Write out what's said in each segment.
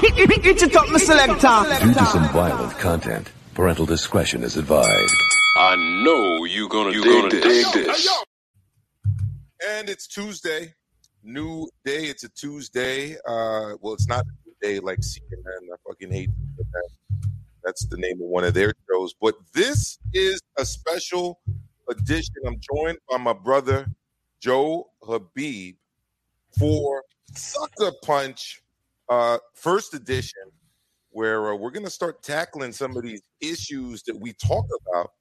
Due to some violent content, parental discretion is advised. I know you're gonna You dig gonna this. dig this. And it's Tuesday. New day. It's a Tuesday. Uh, well, it's not a new day like CNN. I fucking hate that. That's the name of one of their shows. But this is a special edition. I'm joined by my brother Joe Habib for Sucker Punch uh, first edition, where uh, we're going to start tackling some of these issues that we talk about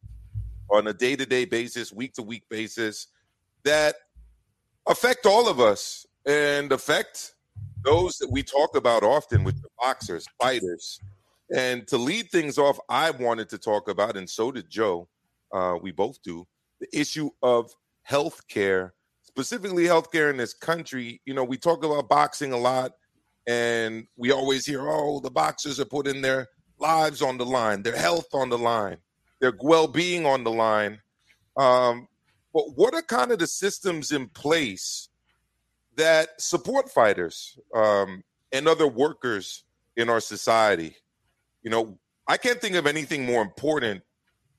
on a day to day basis, week to week basis that affect all of us and affect those that we talk about often with the boxers, fighters. And to lead things off, I wanted to talk about, and so did Joe, uh, we both do, the issue of health care, specifically healthcare in this country. You know, we talk about boxing a lot, and we always hear, oh, the boxers are putting their lives on the line, their health on the line, their well being on the line. Um, but what are kind of the systems in place that support fighters um, and other workers in our society? You know, I can't think of anything more important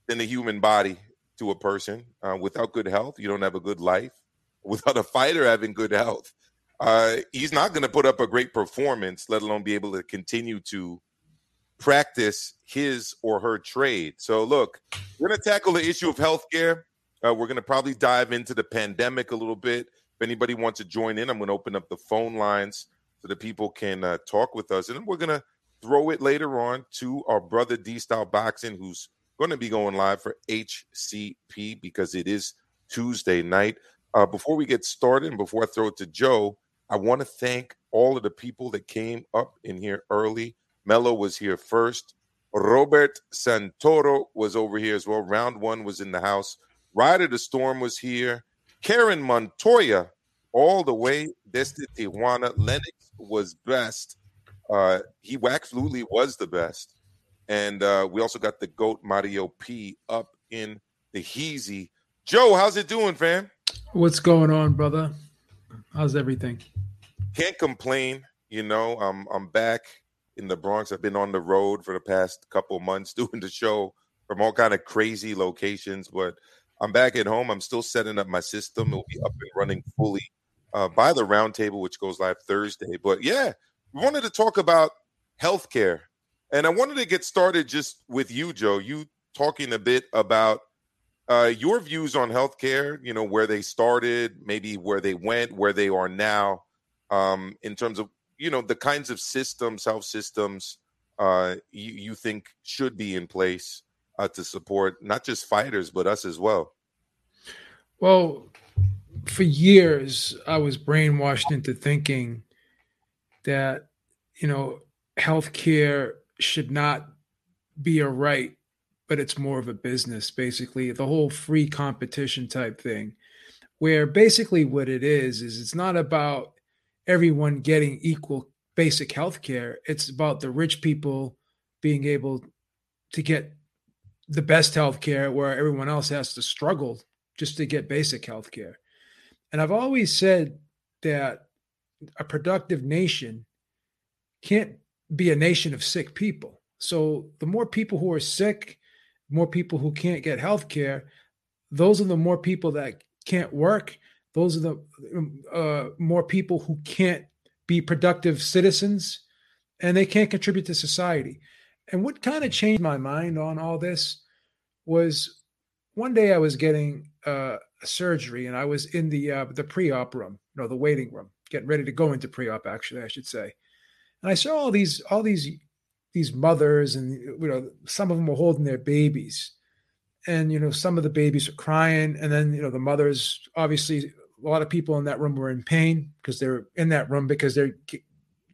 than the human body to a person. Uh, without good health, you don't have a good life. Without a fighter having good health, uh, he's not going to put up a great performance, let alone be able to continue to practice his or her trade. So, look, we're going to tackle the issue of healthcare. Uh, we're going to probably dive into the pandemic a little bit. If anybody wants to join in, I'm going to open up the phone lines so that people can uh, talk with us. And then we're going to throw it later on to our brother D Style Boxing, who's going to be going live for HCP because it is Tuesday night. Uh, before we get started and before I throw it to Joe, I want to thank all of the people that came up in here early. Mello was here first. Robert Santoro was over here as well. Round one was in the house. Rider the Storm was here. Karen Montoya, all the way desde Tijuana. Lennox was best. Uh, he absolutely was the best. And uh, we also got the GOAT Mario P up in the Heezy. Joe, how's it doing, fam? What's going on, brother? How's everything? Can't complain. You know, I'm I'm back in the Bronx. I've been on the road for the past couple months doing the show from all kind of crazy locations, but I'm back at home. I'm still setting up my system. It'll be up and running fully uh, by the roundtable, which goes live Thursday. But yeah, we wanted to talk about healthcare, and I wanted to get started just with you, Joe. You talking a bit about uh, your views on healthcare. You know where they started, maybe where they went, where they are now, um, in terms of you know the kinds of systems, health systems, uh, you, you think should be in place uh, to support not just fighters but us as well. Well, for years, I was brainwashed into thinking that, you know, healthcare should not be a right, but it's more of a business, basically, the whole free competition type thing, where basically what it is, is it's not about everyone getting equal basic health care. It's about the rich people being able to get the best health care where everyone else has to struggle just to get basic health care. And I've always said that a productive nation can't be a nation of sick people. So the more people who are sick, more people who can't get health care, those are the more people that can't work. Those are the uh, more people who can't be productive citizens and they can't contribute to society. And what kind of changed my mind on all this was one day I was getting uh, surgery and I was in the uh, the pre-op room, you know, the waiting room, getting ready to go into pre-op. Actually, I should say. And I saw all these all these these mothers, and you know, some of them were holding their babies, and you know, some of the babies were crying, and then you know, the mothers obviously a lot of people in that room were in pain because they're in that room because they're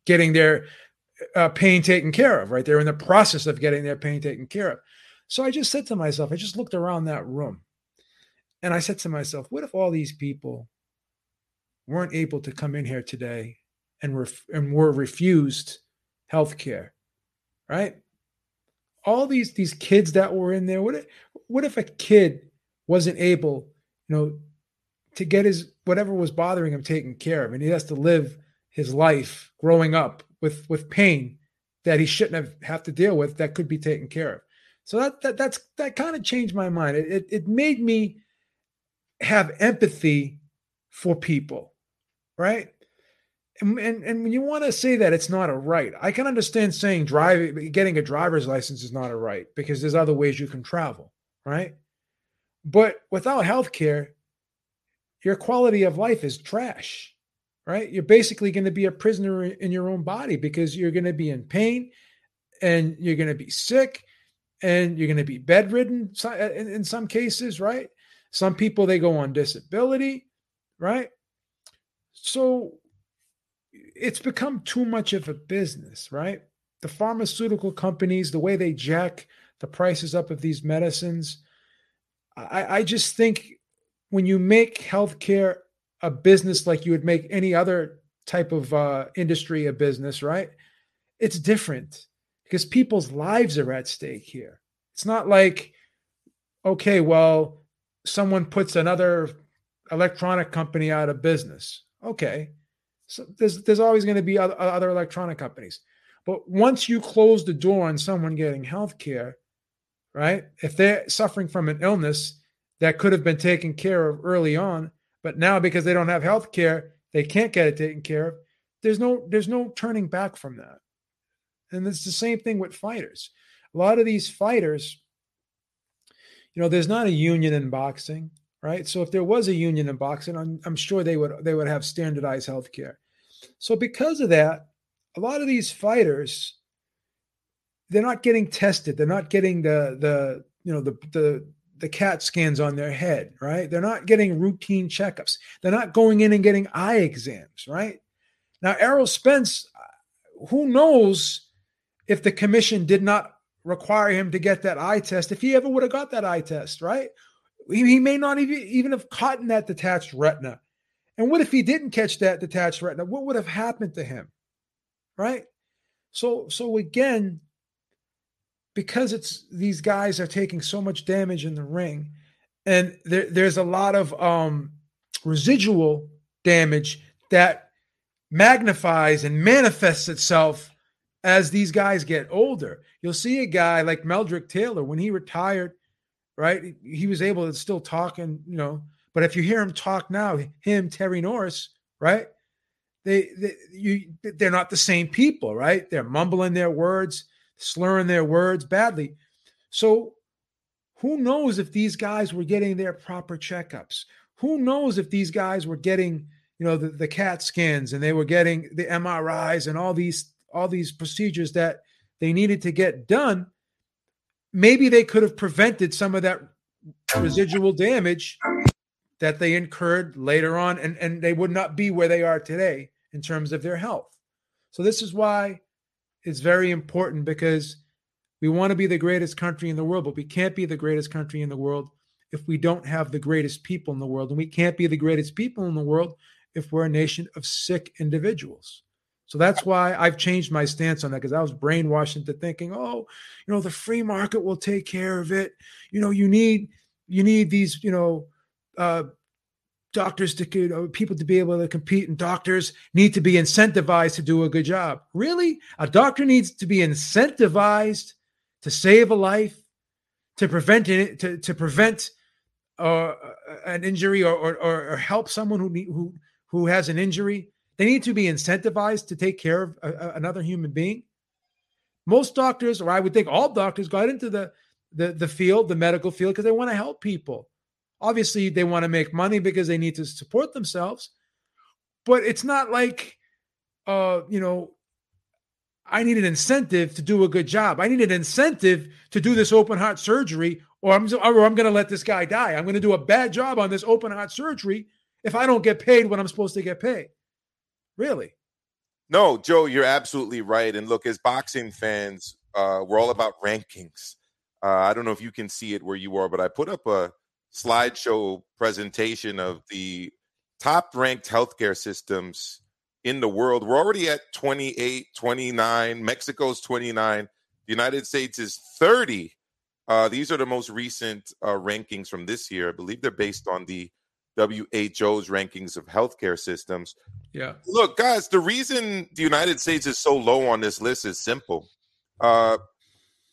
getting their uh, pain taken care of, right? They're in the process of getting their pain taken care of. So I just said to myself, I just looked around that room and I said to myself, what if all these people weren't able to come in here today and, ref- and were refused health care, right? All these these kids that were in there, what if, what if a kid wasn't able, you know, to get his whatever was bothering him taken care of, and he has to live his life growing up with with pain that he shouldn't have have to deal with that could be taken care of. So that that that's that kind of changed my mind. It, it it made me have empathy for people, right? And, and, and when you want to say that it's not a right, I can understand saying driving, getting a driver's license is not a right because there's other ways you can travel, right? But without health care, your quality of life is trash, right? You're basically going to be a prisoner in your own body because you're going to be in pain and you're going to be sick and you're going to be bedridden uh, in some cases, right? Some people, they go on disability, right? So it's become too much of a business, right? The pharmaceutical companies, the way they jack the prices up of these medicines. I, I just think when you make healthcare a business like you would make any other type of uh, industry a business, right? It's different because people's lives are at stake here. It's not like, okay, well, someone puts another electronic company out of business. Okay, so there's there's always going to be other, other electronic companies. But once you close the door on someone getting health care, right? If they're suffering from an illness that could have been taken care of early on, but now because they don't have health care, they can't get it taken care of. There's no there's no turning back from that. And it's the same thing with fighters. A lot of these fighters, you know, there's not a union in boxing, right? So if there was a union in boxing, I'm, I'm sure they would they would have standardized health care. So because of that, a lot of these fighters, they're not getting tested. They're not getting the the you know the the the CAT scans on their head, right? They're not getting routine checkups. They're not going in and getting eye exams, right? Now, Errol Spence, uh, who knows if the commission did not require him to get that eye test, if he ever would have got that eye test, right? He, he may not even, even have caught that detached retina. And what if he didn't catch that detached retina? What would have happened to him? Right? So so again, because it's these guys are taking so much damage in the ring, and there, there's a lot of um, residual damage that magnifies and manifests itself as these guys get older. You'll see a guy like Meldrick Taylor when he retired, right? He was able to still talk and you know but if you hear him talk now, him, Terry Norris, right? They, they you they're not the same people, right? They're mumbling their words, slurring their words badly. So who knows if these guys were getting their proper checkups? Who knows if these guys were getting, you know, the, the CAT scans and they were getting the MRIs and all these all these procedures that they needed to get done? Maybe they could have prevented some of that residual damage that they incurred later on, and, and they would not be where they are today in terms of their health. So, this is why it's very important because we want to be the greatest country in the world, but we can't be the greatest country in the world if we don't have the greatest people in the world. And we can't be the greatest people in the world if we're a nation of sick individuals. So that's why I've changed my stance on that because I was brainwashed into thinking, oh, you know, the free market will take care of it. You know, you need you need these, you know, uh, doctors to you know, people to be able to compete and doctors need to be incentivized to do a good job. Really? A doctor needs to be incentivized to save a life to prevent it to, to prevent uh, an injury or, or, or help someone who need, who who has an injury. They need to be incentivized to take care of a, a, another human being. Most doctors or i would think all doctors got into the the, the field the medical field because they want to help people Obviously, they want to make money because they need to support themselves. But it's not like, uh, you know, I need an incentive to do a good job. I need an incentive to do this open heart surgery, or I'm or I'm going to let this guy die. I'm going to do a bad job on this open heart surgery if I don't get paid what I'm supposed to get paid. Really? No, Joe, you're absolutely right. And look, as boxing fans, uh, we're all about rankings. Uh, I don't know if you can see it where you are, but I put up a slideshow presentation of the top ranked healthcare systems in the world. We're already at 28, 29. Mexico's 29. The United States is 30. Uh, these are the most recent uh, rankings from this year. I believe they're based on the WHO's rankings of healthcare systems. Yeah. Look, guys, the reason the United States is so low on this list is simple. Uh,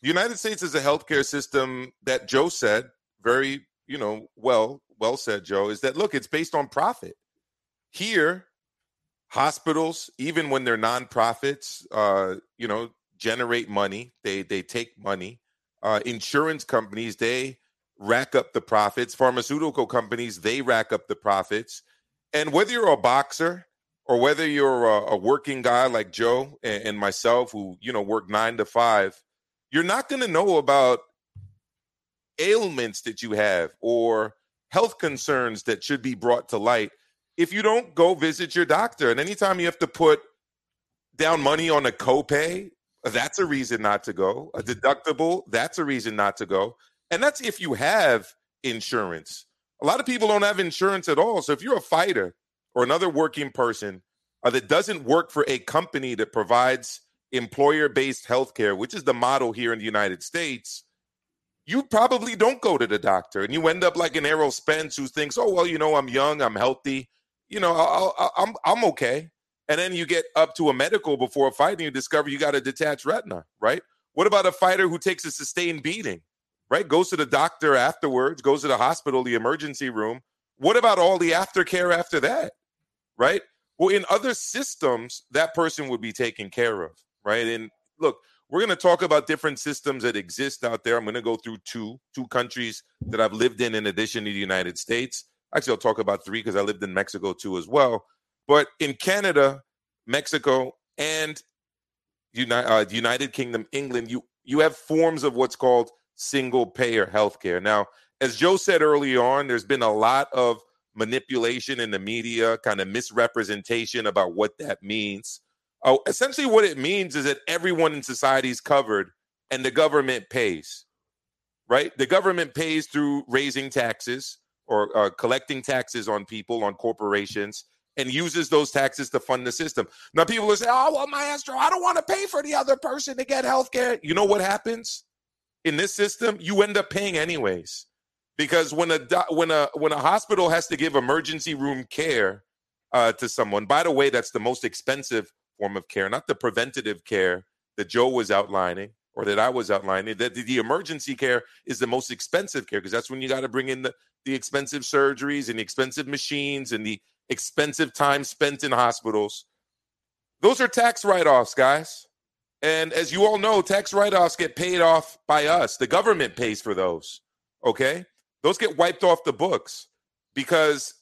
the United States is a healthcare system that Joe said very, you know, well, well said, Joe, is that look, it's based on profit. Here, hospitals, even when they're nonprofits, uh, you know, generate money. They they take money. Uh, insurance companies, they rack up the profits. Pharmaceutical companies, they rack up the profits. And whether you're a boxer or whether you're a, a working guy like Joe and, and myself, who you know work nine to five, you're not going to know about ailments that you have or health concerns that should be brought to light if you don't go visit your doctor. And anytime you have to put down money on a copay, that's a reason not to go. A deductible, that's a reason not to go. And that's if you have insurance. A lot of people don't have insurance at all. So if you're a fighter or another working person uh, that doesn't work for a company that provides employer based health care, which is the model here in the United States, you probably don't go to the doctor and you end up like an Errol Spence who thinks, oh, well, you know, I'm young, I'm healthy, you know, I'll, I'll, I'm, I'm okay. And then you get up to a medical before a fight and you discover you got a detached retina, right? What about a fighter who takes a sustained beating, right? Goes to the doctor afterwards, goes to the hospital, the emergency room. What about all the aftercare after that, right? Well, in other systems, that person would be taken care of, right? And look, we're going to talk about different systems that exist out there. I'm going to go through two two countries that I've lived in in addition to the United States. Actually, I'll talk about three because I lived in Mexico too as well. But in Canada, Mexico, and United, uh, United Kingdom, England, you you have forms of what's called single payer healthcare. Now, as Joe said early on, there's been a lot of manipulation in the media, kind of misrepresentation about what that means. Oh, essentially, what it means is that everyone in society is covered and the government pays, right? The government pays through raising taxes or uh, collecting taxes on people, on corporations, and uses those taxes to fund the system. Now, people will say, oh, well, maestro, I don't want to pay for the other person to get health care. You know what happens in this system? You end up paying anyways. Because when a when a when a hospital has to give emergency room care uh, to someone, by the way, that's the most expensive form of care, not the preventative care that Joe was outlining or that I was outlining. That the, the emergency care is the most expensive care because that's when you got to bring in the, the expensive surgeries and the expensive machines and the expensive time spent in hospitals. Those are tax write offs, guys. And as you all know, tax write offs get paid off by us. The government pays for those. Okay. Those get wiped off the books because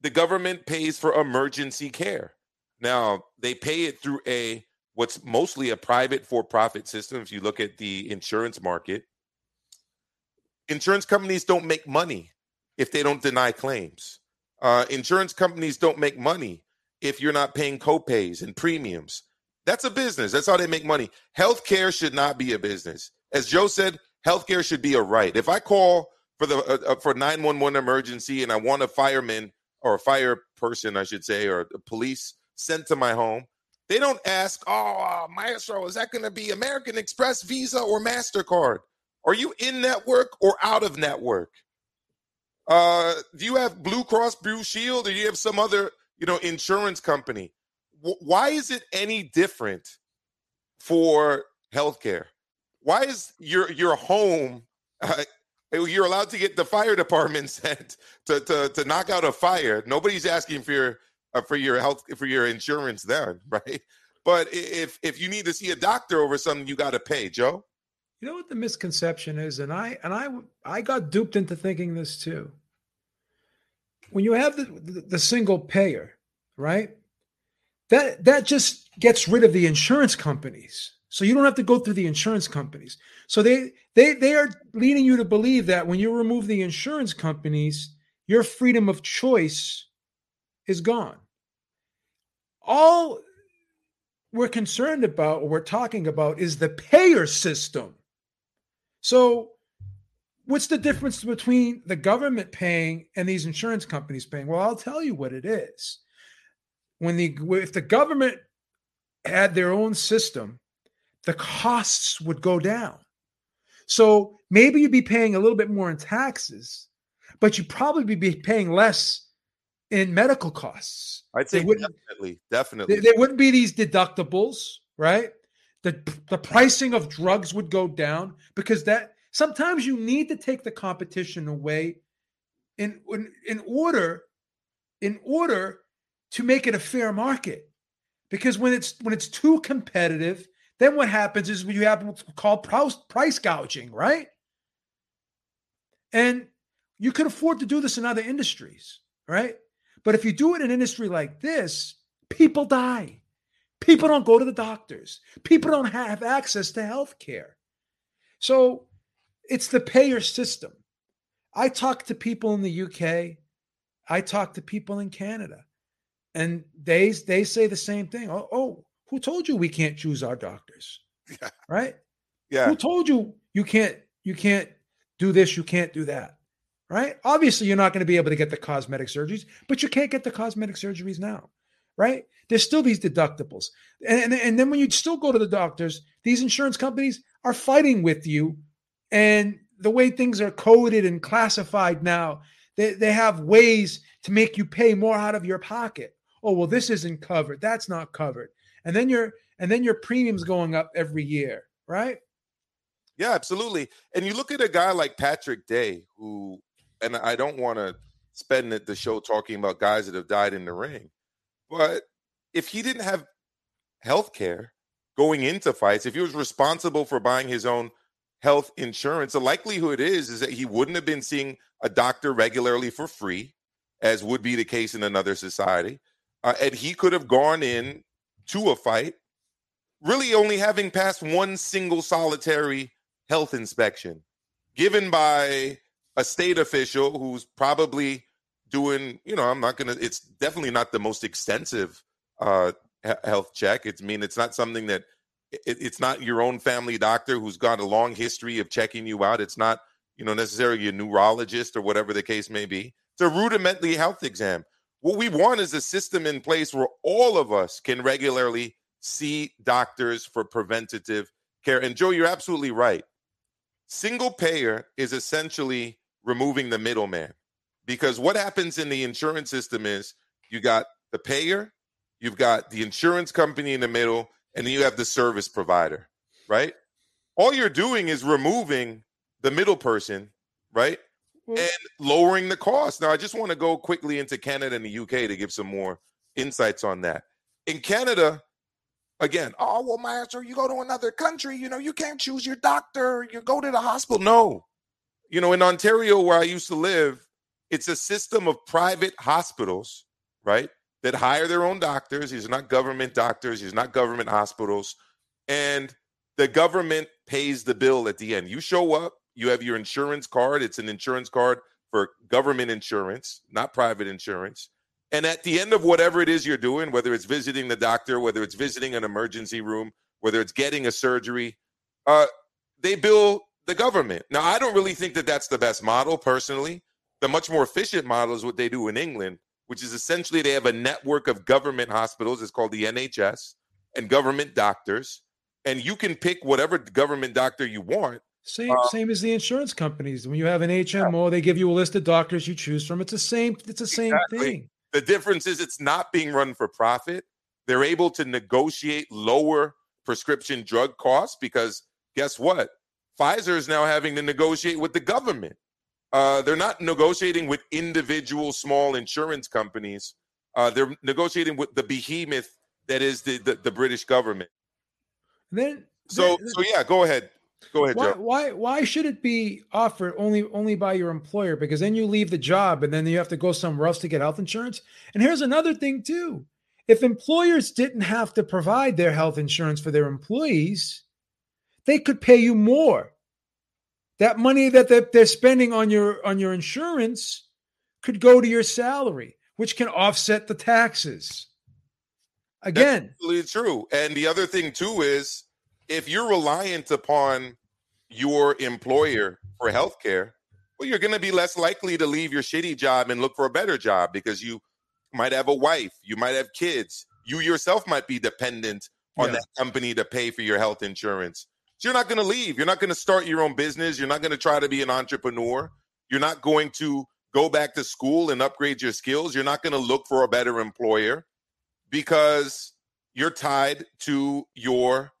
the government pays for emergency care. Now, they pay it through a what's mostly a private for profit system. If you look at the insurance market, insurance companies don't make money if they don't deny claims. Uh, insurance companies don't make money if you're not paying copays and premiums. That's a business. That's how they make money. Healthcare should not be a business. As Joe said, healthcare should be a right. If I call for the uh, uh for 911 emergency and I want a fireman or a fire person, I should say, or a police sent to my home, they don't ask, "Oh, uh, Maestro, is that going to be American Express, Visa, or Mastercard? Are you in network or out of network?" Uh, do you have Blue Cross Blue Shield, or do you have some other, you know, insurance company? W- why is it any different for healthcare? Why is your your home? Uh, you're allowed to get the fire department sent to, to to knock out a fire. Nobody's asking for your uh, for your health for your insurance then, right? But if if you need to see a doctor over something, you got to pay, Joe. You know what the misconception is, and I and I I got duped into thinking this too when you have the, the, the single payer, right? That that just gets rid of the insurance companies. So you don't have to go through the insurance companies. So they they they are leading you to believe that when you remove the insurance companies, your freedom of choice is gone. All we're concerned about or we're talking about is the payer system. So what's the difference between the government paying and these insurance companies paying? Well, I'll tell you what it is. When the if the government had their own system, the costs would go down. So maybe you'd be paying a little bit more in taxes, but you'd probably be paying less in medical costs. I'd say definitely, definitely. There, there wouldn't be these deductibles, right? The the pricing of drugs would go down because that sometimes you need to take the competition away in in, in order in order to make it a fair market. Because when it's when it's too competitive, then what happens is you have what's called price, price gouging, right? And you could afford to do this in other industries, right? But if you do it in an industry like this, people die. People don't go to the doctors. People don't have access to health care. So it's the payer system. I talk to people in the UK. I talk to people in Canada. And they they say the same thing. Oh, oh who told you we can't choose our doctors? Yeah. Right? yeah, Who told you you can't you can't do this, you can't do that? Right? Obviously, you're not going to be able to get the cosmetic surgeries, but you can't get the cosmetic surgeries now. Right? There's still these deductibles. And, and, and then when you still go to the doctors, these insurance companies are fighting with you. And the way things are coded and classified now, they, they have ways to make you pay more out of your pocket. Oh, well, this isn't covered. That's not covered. And then your and then your premiums going up every year, right? Yeah, absolutely. And you look at a guy like Patrick Day, who, and I don't want to spend the- show talking about guys that have died in the ring, but if he didn't have health care going into fights, if he was responsible for buying his own health insurance, the likelihood is is that he wouldn't have been seeing a doctor regularly for free, as would be the case in another society, uh, and he could have gone in to a fight really only having passed one single solitary health inspection given by a state official who's probably doing you know i'm not gonna it's definitely not the most extensive uh health check it's I mean it's not something that it, it's not your own family doctor who's got a long history of checking you out it's not you know necessarily a neurologist or whatever the case may be it's a rudimentary health exam what we want is a system in place where all of us can regularly see doctors for preventative care. And Joe, you're absolutely right. Single payer is essentially removing the middleman because what happens in the insurance system is you got the payer, you've got the insurance company in the middle, and then you have the service provider, right? All you're doing is removing the middle person, right? Well, and lowering the cost. Now, I just want to go quickly into Canada and the UK to give some more insights on that. In Canada, again, oh well, master, you go to another country, you know, you can't choose your doctor, you go to the hospital. No, you know, in Ontario, where I used to live, it's a system of private hospitals, right, that hire their own doctors. These are not government doctors. These are not government hospitals, and the government pays the bill at the end. You show up, you have your insurance card. It's an insurance card for government insurance, not private insurance. And at the end of whatever it is you're doing, whether it's visiting the doctor, whether it's visiting an emergency room, whether it's getting a surgery, uh, they bill the government. Now, I don't really think that that's the best model personally. The much more efficient model is what they do in England, which is essentially they have a network of government hospitals. It's called the NHS and government doctors. And you can pick whatever government doctor you want. Same, Uh, same as the insurance companies. When you have an HMO, they give you a list of doctors you choose from. It's the same. It's the same Exactly. thing. The difference is it's not being run for profit. They're able to negotiate lower prescription drug costs because guess what? Pfizer is now having to negotiate with the government. Uh, they're not negotiating with individual small insurance companies. Uh, they're negotiating with the behemoth that is the, the, the British government. Then, So, then- so yeah, go ahead. Go ahead, why, Joe. why why should it be offered only only by your employer? Because then you leave the job and then you have to go somewhere else to get health insurance. And here's another thing too: if employers didn't have to provide their health insurance for their employees, they could pay you more. That money that they're, they're spending on your on your insurance could go to your salary, which can offset the taxes. Again, absolutely true. And the other thing too is if you're reliant upon your employer for healthcare, well, you're going to be less likely to leave your shitty job and look for a better job because you might have a wife, you might have kids, you yourself might be dependent on Yeah. that company to pay for your health insurance. So you're not going to leave. You're not going to start your own business. You're not going to try to be an entrepreneur. You're not going to go back to school and upgrade your skills, you're not going to look for a better employer because you're tied to your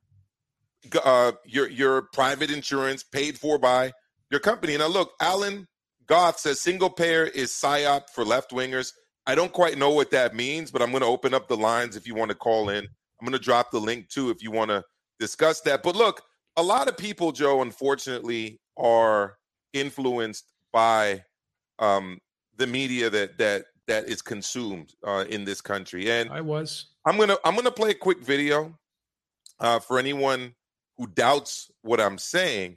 uh, your your private insurance paid for by your company. Now, look, Alan Goth says single payer is psyop for left wingers. I don't quite know what that means, but I'm going to open up the lines if you want to call in. I'm going to drop the link too if you want to discuss that. But look, a lot of people, Joe, unfortunately, are influenced by um, the media that that that is consumed uh, in this country. And I was. I'm gonna I'm gonna play a quick video uh, for anyone who doubts what I'm saying.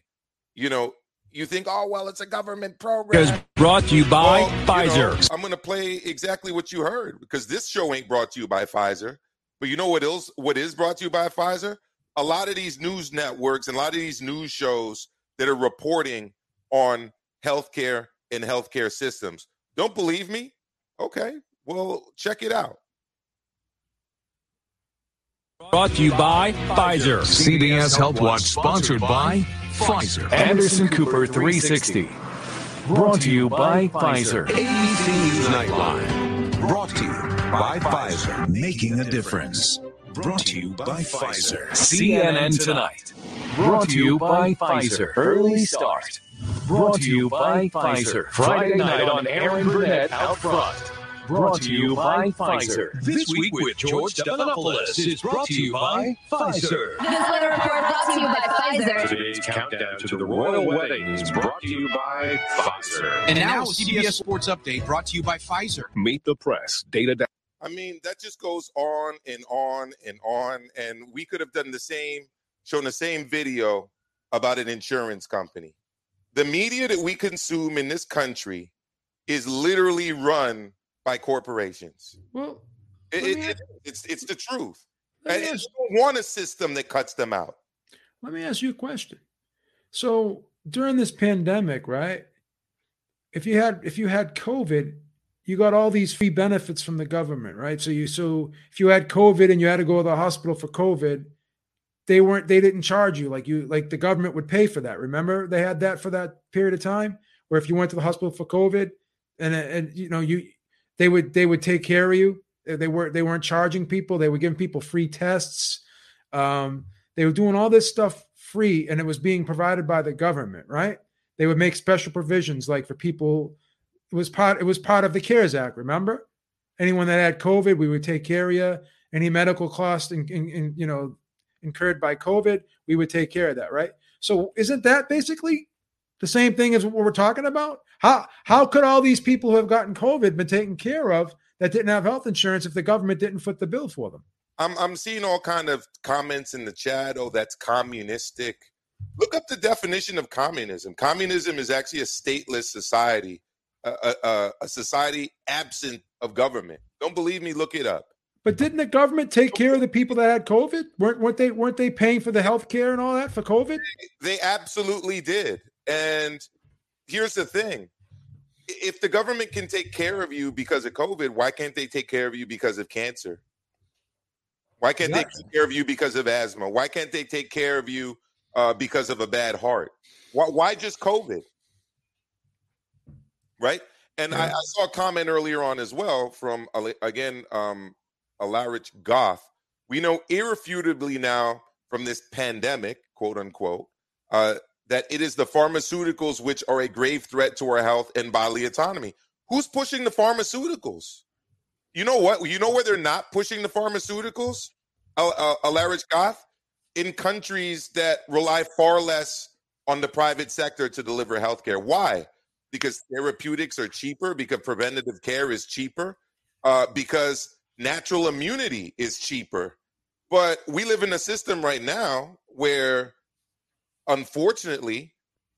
You know, you think, oh well, it's a government program. Is brought to you by Well, you Pfizer. know, I'm gonna play exactly what you heard because this show ain't brought to you by Pfizer. But you know what else? What is brought to you by Pfizer? A lot of these news networks and a lot of these news shows that are reporting on healthcare and healthcare systems. Don't believe me? Okay, well, check it out. Brought to you by Pfizer. CBS Health Watch sponsored by Pfizer. Anderson Cooper 360. Brought to you by Pfizer. ABC News Nightline. Brought to you by Pfizer. Making a difference. Brought to you by Pfizer. CNN Tonight. Brought to you by Pfizer. Early Start. Brought to you by Pfizer. Friday night on Erin Burnett Out Front. Brought to you by Pfizer. This week with George Stephanopoulos is brought to you by Pfizer. This weather report brought to you by Pfizer. Today's countdown to the royal wedding is brought to you by Pfizer. And now, a CBS Sports Update brought to you by Pfizer. Meet the press. Data. I mean, that just goes on and on and on. And we could have done the same, shown the same video about an insurance company. The media that we consume in this country is literally run by corporations. Well, It- it- it- it's it's the truth. And ask, don't want a system that cuts them out. let me ask you a question. So during this pandemic, right? If you had if you had COVID, you got all these free benefits from the government, right? So you so if you had COVID and you had to go to the hospital for COVID, they weren't they didn't charge you like you like the government would pay for that. Remember they had that for that period of time where if you went to the hospital for COVID and and you know you they would they would take care of you. They weren't they weren't charging people. They were giving people free tests. Um, they were doing all this stuff free, and it was being provided by the government. Right? They would make special provisions, like for people. It was part. It was part of the CARES Act. Remember, anyone that had COVID, we would take care of you. Any medical cost, in, in, in, you know, incurred by COVID, we would take care of that. Right? So, isn't that basically the same thing as what we're talking about? How how could all these people who have gotten COVID been taken care of that didn't have health insurance if the government didn't foot the bill for them? I'm I'm seeing all kind of comments in the chat. Oh, that's communistic. Look up the definition of communism. Communism is actually a stateless society, a, a, a- society absent of government. Don't believe me? Look it up. But didn't the government take care of the people that had COVID? weren't weren't they weren't they paying for the health care and all that for COVID? They absolutely did. And here's the thing: if the government can take care of you because of COVID, why can't they take care of you because of cancer? Why can't Exactly. they take care of you because of asthma? Why can't they take care of you uh, because of a bad heart? Why, why just COVID? Right? And I, I saw a comment earlier on as well from again um, Alarich Goff. We know irrefutably now from this pandemic, quote unquote, uh, that it is the pharmaceuticals which are a grave threat to our health and bodily autonomy. Who's pushing the pharmaceuticals? You know what? You know where they're not pushing the pharmaceuticals? Alarich Goff in countries that rely far less on the private sector to deliver healthcare. Why? Because therapeutics are cheaper, because preventative care is cheaper, uh, because natural immunity is cheaper. But we live in a system right now where, unfortunately,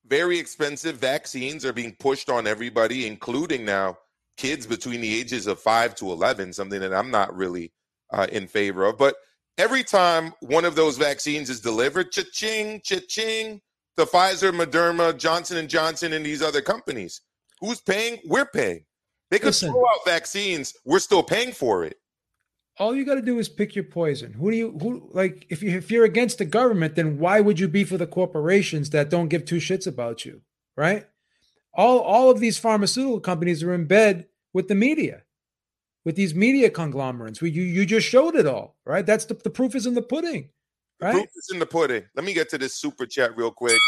very expensive vaccines are being pushed on everybody, including now kids between the ages of five to 11, something that I'm not really uh, in favor of. But every time one of those vaccines is delivered, cha-ching, cha-ching, to Pfizer, Moderna, Johnson and Johnson, and these other companies. Who's paying? We're paying. They could Listen. throw out vaccines. We're still paying for it. All you got to do is pick your poison. Who do you who like if you if you're against the government, then why would you be for the corporations that don't give two shits about you, right? all all of these pharmaceutical companies are in bed with the media, with these media conglomerates. You you just showed it all, right? That's the, the proof is in the pudding, The right? proof is in the pudding. Let me get to this super chat real quick.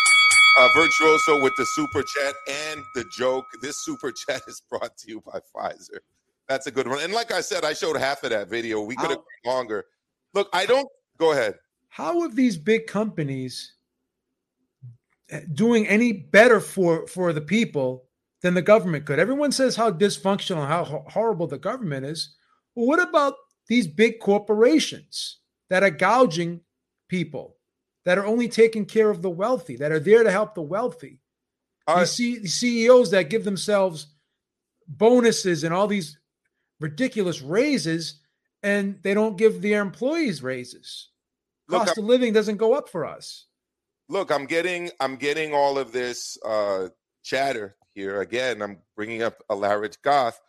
Uh, Virtuoso with the super chat and the joke. This super chat is brought to you by Pfizer. That's a good one. And like I said, I showed half of that video. We could have gone longer. Look, I don't. Go ahead. How have these big companies eh, doing any better for for the people than the government could? Everyone says how dysfunctional, how horrible the government is. Well, what about these big corporations that are gouging people, that are only taking care of the wealthy, that are there to help the wealthy? You see CEOs that give themselves bonuses and all these ridiculous raises, and they don't give their employees raises. Look, Cost I'm- of living doesn't go up for us. look i'm getting i'm getting all of this uh chatter here again i'm bringing up alaric goth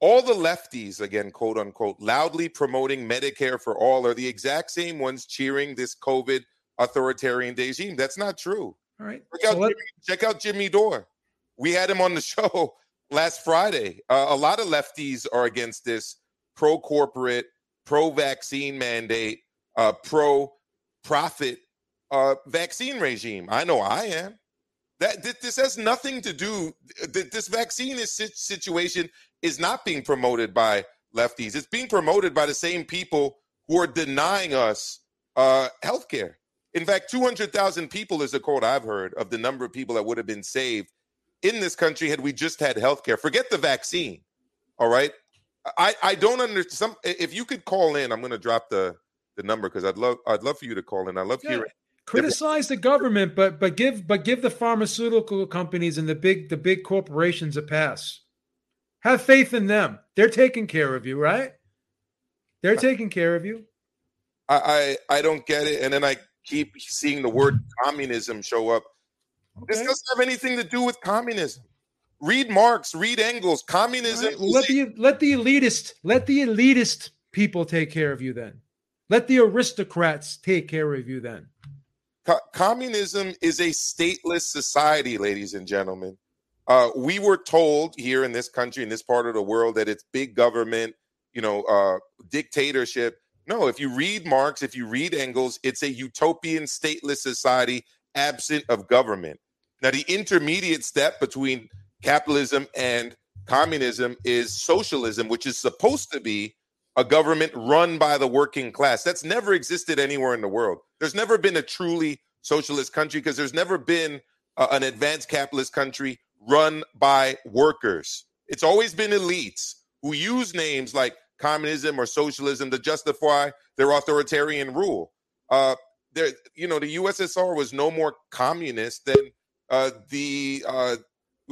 all the lefties again quote unquote loudly promoting medicare for all are the exact same ones cheering this covid authoritarian regime that's not true All right. check out, So let- jimmy, check out jimmy dore we had him on the show last friday uh, a lot of lefties are against this pro corporate pro vaccine mandate uh, pro profit uh, vaccine regime. I know I am. That th- this has nothing to do. Th- this vaccine is sit- situation is not being promoted by lefties. It's being promoted by the same people who are denying us uh, health care. In fact, 200,000 people is a quote I've heard of the number of people that would have been saved in this country had we just had health care. Forget the vaccine. All right. I, I don't understand. Some, if you could call in, I'm going to drop the the number because I'd love I'd love for you to call in. I love Yeah. hearing. criticize the government, but but give but give the pharmaceutical companies and the big the big corporations a pass. Have faith in them. They're taking care of you, right? They're taking care of you. I, I I don't get it, and then I keep seeing the word communism show up. This doesn't have anything to do with communism. Read Marx, read Engels. Communism. right, well, let the let the elitist let the elitist people take care of you then. Let the aristocrats take care of you then. Co- communism is a stateless society, ladies and gentlemen. Uh, we were told here in this country, in this part of the world, that it's big government, you know, uh, dictatorship. No, if you read Marx, if you read Engels, it's a utopian, stateless society absent of government. Now, the intermediate step between capitalism and communism is socialism, which is supposed to be a government run by the working class. That's never existed anywhere in the world. There's never been a truly socialist country because there's never been uh, an advanced capitalist country run by workers. It's always been elites who use names like communism or socialism to justify their authoritarian rule. Uh, there, you know, the USSR was no more communist than uh, the uh,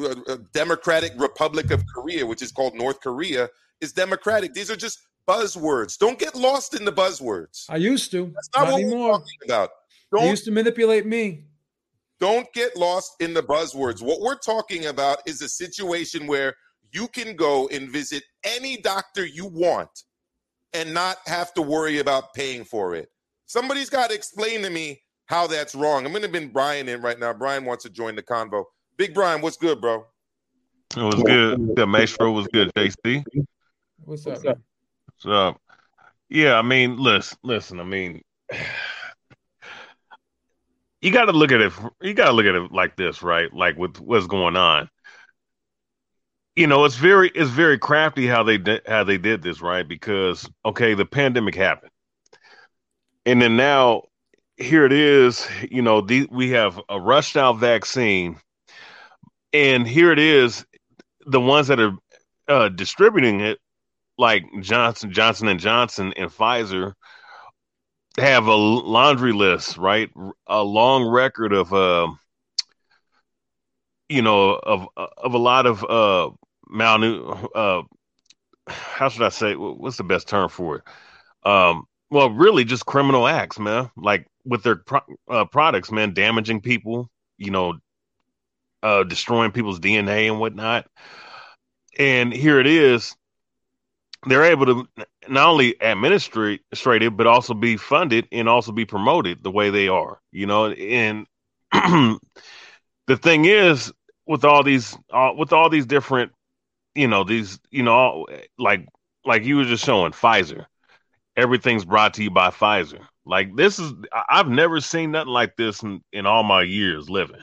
uh, Democratic Republic of Korea, which is called North Korea, is democratic. These are just buzzwords. Don't get lost in the buzzwords. I used to. That's not, not what we're talking about. They Don't used to manipulate me. Don't get lost in the buzzwords. What we're talking about is a situation where you can go and visit any doctor you want and not have to worry about paying for it. Somebody's got to explain to me how that's wrong. I'm going to bring Brian in right now. Brian wants to join the convo. Big Brian, what's good, bro? It was good. The Maestro was good, JC. What's up? man? So, yeah, I mean, listen, listen. I mean, you got to look at it. You got to look at it like this, right? Like with what's going on. You know, it's very, it's very crafty how they did, how they did this, right? Because okay, the pandemic happened, and then now here it is. You know, the, we have a rushed out vaccine, and here it is. The ones that are uh, distributing it like Johnson, Johnson and Johnson, and Pfizer have a laundry list, right? A long record of, uh, you know, of of a lot of uh, malnu. Uh, how should I say? What's the best term for it? Um, well, really, just criminal acts, man. Like with their pro- uh, products, man, damaging people. You know, uh, destroying people's DNA and whatnot. And here it is they're able to not only administrate it, but also be funded and also be promoted the way they are, you know. And the thing is, with all these uh, with all these different, you know, these you know, like like you were just showing Pfizer. Everything's brought to you by Pfizer. Like this is I've never seen nothing like this in, in all my years living.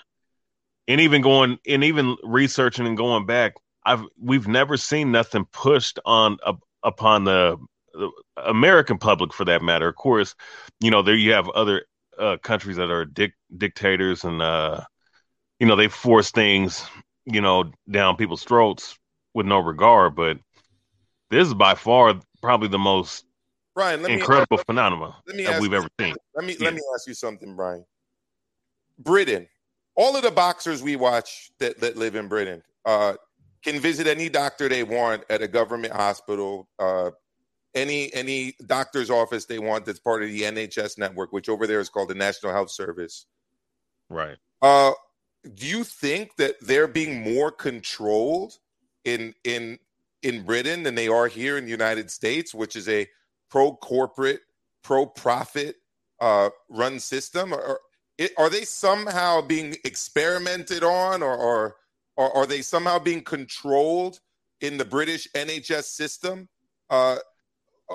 And even going and even researching and going back, I've we've never seen nothing pushed on up, upon the, the American public for that matter. Of course, you know, there you have other uh, countries that are dic- dictators and uh, you know, they force things, you know, down people's throats with no regard, but this is by far probably the most Brian, let me incredible phenomenon that we've ever seen. Let me Yeah. let me ask you something, Brian. Britain, all of the boxers we watch that, that live in Britain uh, can visit any doctor they want at a government hospital, uh, any any doctor's office they want that's part of the NHS network, which over there is called the National Health Service. Right. Uh, do you think that they're being more controlled in in in Britain than they are here in the United States, which is a pro corporate, pro profit uh, run system? Or, it, are they somehow being experimented on, or, or or are they somehow being controlled in the British NHS system? Uh,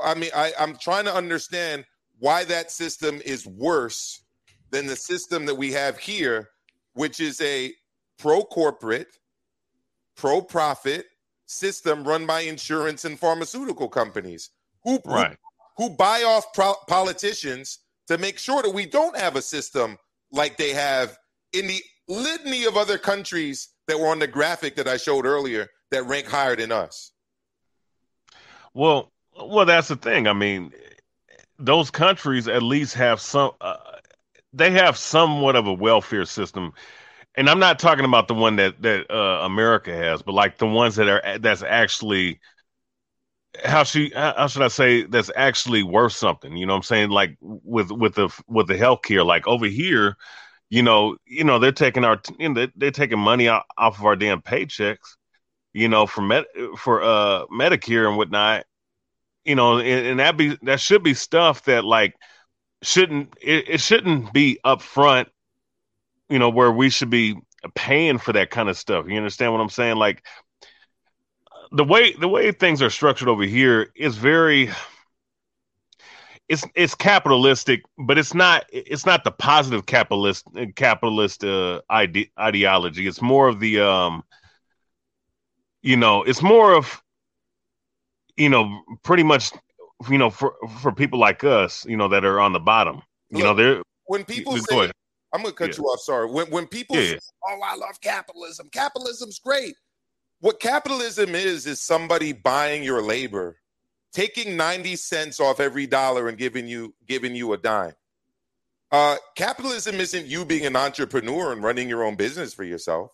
I mean, I, I'm trying to understand why that system is worse than the system that we have here, which is a pro corporate, pro profit system run by insurance and pharmaceutical companies who, who- who, buy off pro- politicians to make sure that we don't have a system like they have in the litany of other countries that were on the graphic that I showed earlier that rank higher than us. Well, well, that's the thing. I mean, those countries at least have some. Uh, they have somewhat of a welfare system, and I'm not talking about the one that that uh, America has, but like the ones that are that's actually how she how should I say that's actually worth something. You know what I'm saying? Like with with the with the healthcare, like over here, you know, you know they're taking our you know, they're, taking money out, off of our damn paychecks, you know, for med for uh Medicare and whatnot you know, and, and that be that should be stuff that like shouldn't it, it shouldn't be up front, you know, where we should be paying for that kind of stuff. You understand what I'm saying? Like the way the way things are structured over here is very it's it's capitalistic, but it's not it's not the positive capitalist capitalist uh, ide- ideology. It's more of the um, you know, it's more of you know, pretty much, you know, for for people like us, you know, that are on the bottom, you know, Look, they're When people say, ahead. I'm going to cut Yeah. you off. Sorry. When when people Yeah, say, "Oh, I love capitalism," capitalism's great. What capitalism is is somebody buying your labor, taking ninety cents off every dollar and giving you giving you a dime. Uh, capitalism isn't you being an entrepreneur and running your own business for yourself.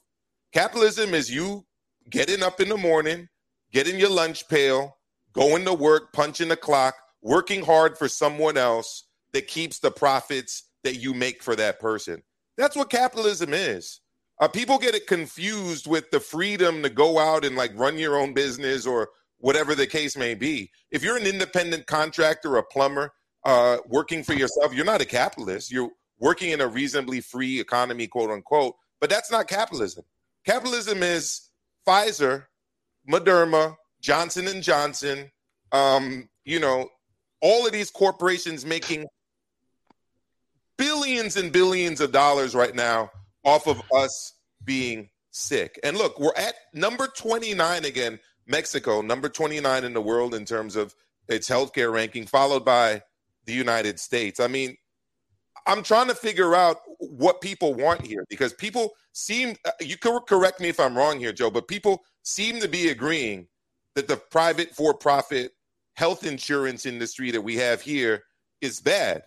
Capitalism is you getting up in the morning, getting your lunch pail, going to work, punching the clock, working hard for someone else that keeps the profits that you make for that person. That's what capitalism is. Uh, people get it confused with the freedom to go out and like run your own business or whatever the case may be. If you're an independent contractor, a plumber, uh, working for yourself, you're not a capitalist. You're working in a reasonably free economy, quote unquote. But that's not capitalism. Capitalism is Pfizer, Moderna, Johnson and Johnson. Um, you know, all of these corporations making billions and billions of dollars right now off of us being sick. And look, we're at number 29 again, Mexico, number 29 in the world in terms of its healthcare ranking, followed by the United States. I mean, I'm trying to figure out what people want here because people seem, uh, you can correct me if I'm wrong here, Joe, but people seem to be agreeing that the private for profit health insurance industry that we have here is bad.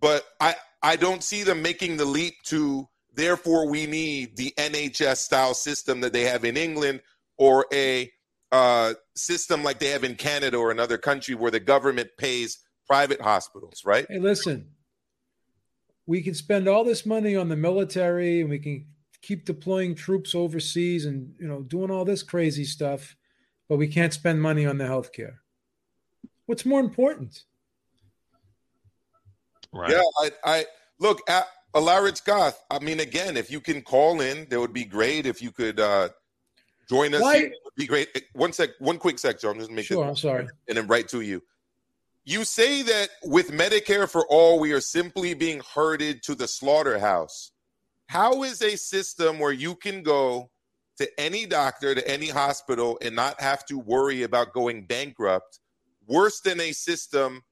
But I, I don't see them making the leap to, therefore, we need the NHS style system that they have in England or a uh, system like they have in Canada or another country where the government pays private hospitals, right? Hey, listen, we can spend all this money on the military and we can keep deploying troops overseas and you know doing all this crazy stuff, but we can't spend money on the healthcare. What's more important? right. Yeah, I, I look. at Alaric Goth. I mean, again, if you can call in, that would be great. If you could uh, join us, Why- would be great. One sec, one quick sec, Joe. I'm just making Sure, I'm sorry. and then right to you. You say that with Medicare for all, we are simply being herded to the slaughterhouse. How is a system where you can go to any doctor, to any hospital, and not have to worry about going bankrupt worse than a system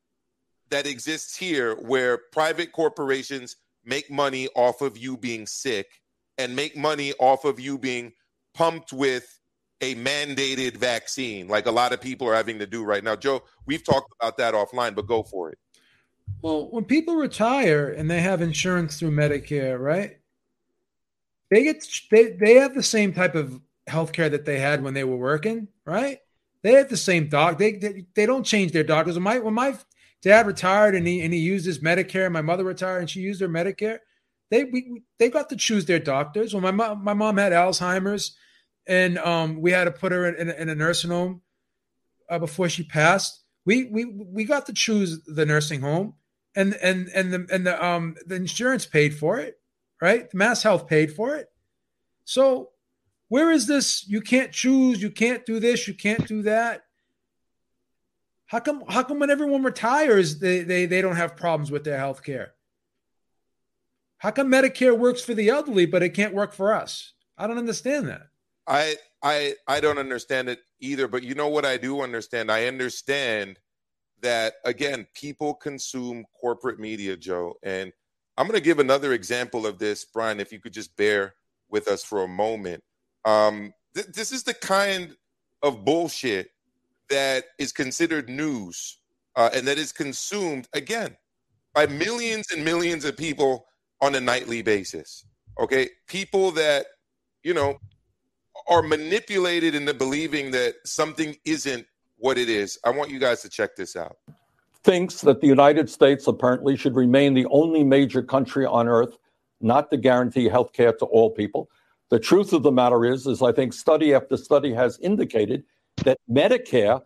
that exists here where private corporations make money off of you being sick and make money off of you being pumped with a mandated vaccine like a lot of people are having to do right now. Joe, we've talked about that offline, but go for it. Well, when people retire and they have insurance through Medicare, right? They get they they have the same type of health care that they had when they were working, right? They have the same doc. They, they they don't change their doctors. When my when my dad retired and he and he used his Medicare, my mother retired and she used her Medicare. They we, they got to choose their doctors. When my mom my mom had Alzheimer's, and um, we had to put her in, in, in a nursing home uh, before she passed. We we we got to choose the nursing home, and and and the and the um the insurance paid for it, right? The Mass Health paid for it. So where is this? You can't choose. You can't do this. You can't do that. How come? How come when everyone retires, they they they don't have problems with their health care? How come Medicare works for the elderly, but it can't work for us? I don't understand that. I I I don't understand it either, but you know what I do understand? I understand that again, people consume corporate media, Joe. And I'm going to give another example of this, Brian, if you could just bear with us for a moment. Um, th- this is the kind of bullshit that is considered news uh, and that is consumed again by millions and millions of people on a nightly basis. Okay, people that you know are manipulated into believing that something isn't what it is. I want you guys to check this out. thinks that the United States apparently should remain the only major country on earth not to guarantee health care to all people. The truth of the matter is, is I think study after study has indicated that Medicare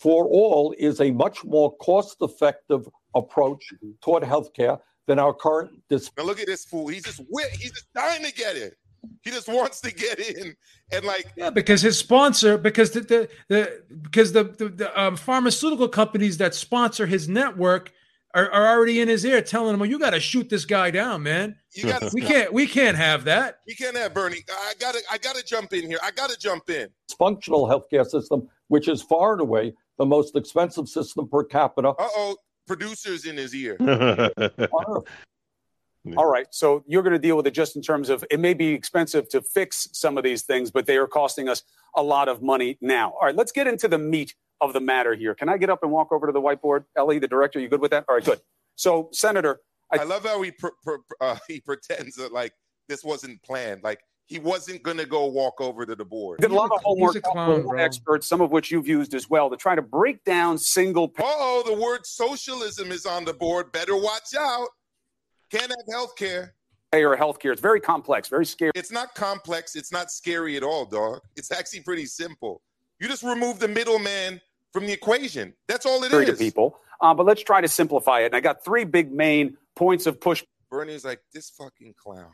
for all is a much more cost-effective approach toward health care than our current dis- Now look at this fool. He's just he's just dying to get in. He just wants to get in and like Yeah, because his sponsor, because the the, the because the the, the um, pharmaceutical companies that sponsor his network are, are already in his ear, telling him, "Well, you got to shoot this guy down, man. you got We can't we can't have that." we can't have Bernie. I gotta I gotta jump in here. I gotta jump in. dysfunctional healthcare system, which is far and away the most expensive system per capita Uh oh, producers in his ear. on earth. All right. So you're going to deal with it just in terms of it may be expensive to fix some of these things, but they are costing us a lot of money now. All right. Let's get into the meat of the matter here. Can I get up and walk over to the whiteboard? Ellie, the director, you good with that? All right, good. So, Senator, I love how he pr- pr- uh, he pretends that like this wasn't planned. Like he wasn't gonna go walk over to the board. did a lot of homework clown, experts, some of which you've used as well, to try to break down single oh, the word socialism is on the board. Better watch out. Can't have health care. payer healthcare. It's very complex, very scary. It's not complex. It's not scary at all, dog. It's actually pretty simple. You just remove the middleman from the equation. That's all it to people. Uh, but let's try to simplify it. And I got three big main points of push Bernie's like, this fucking clown.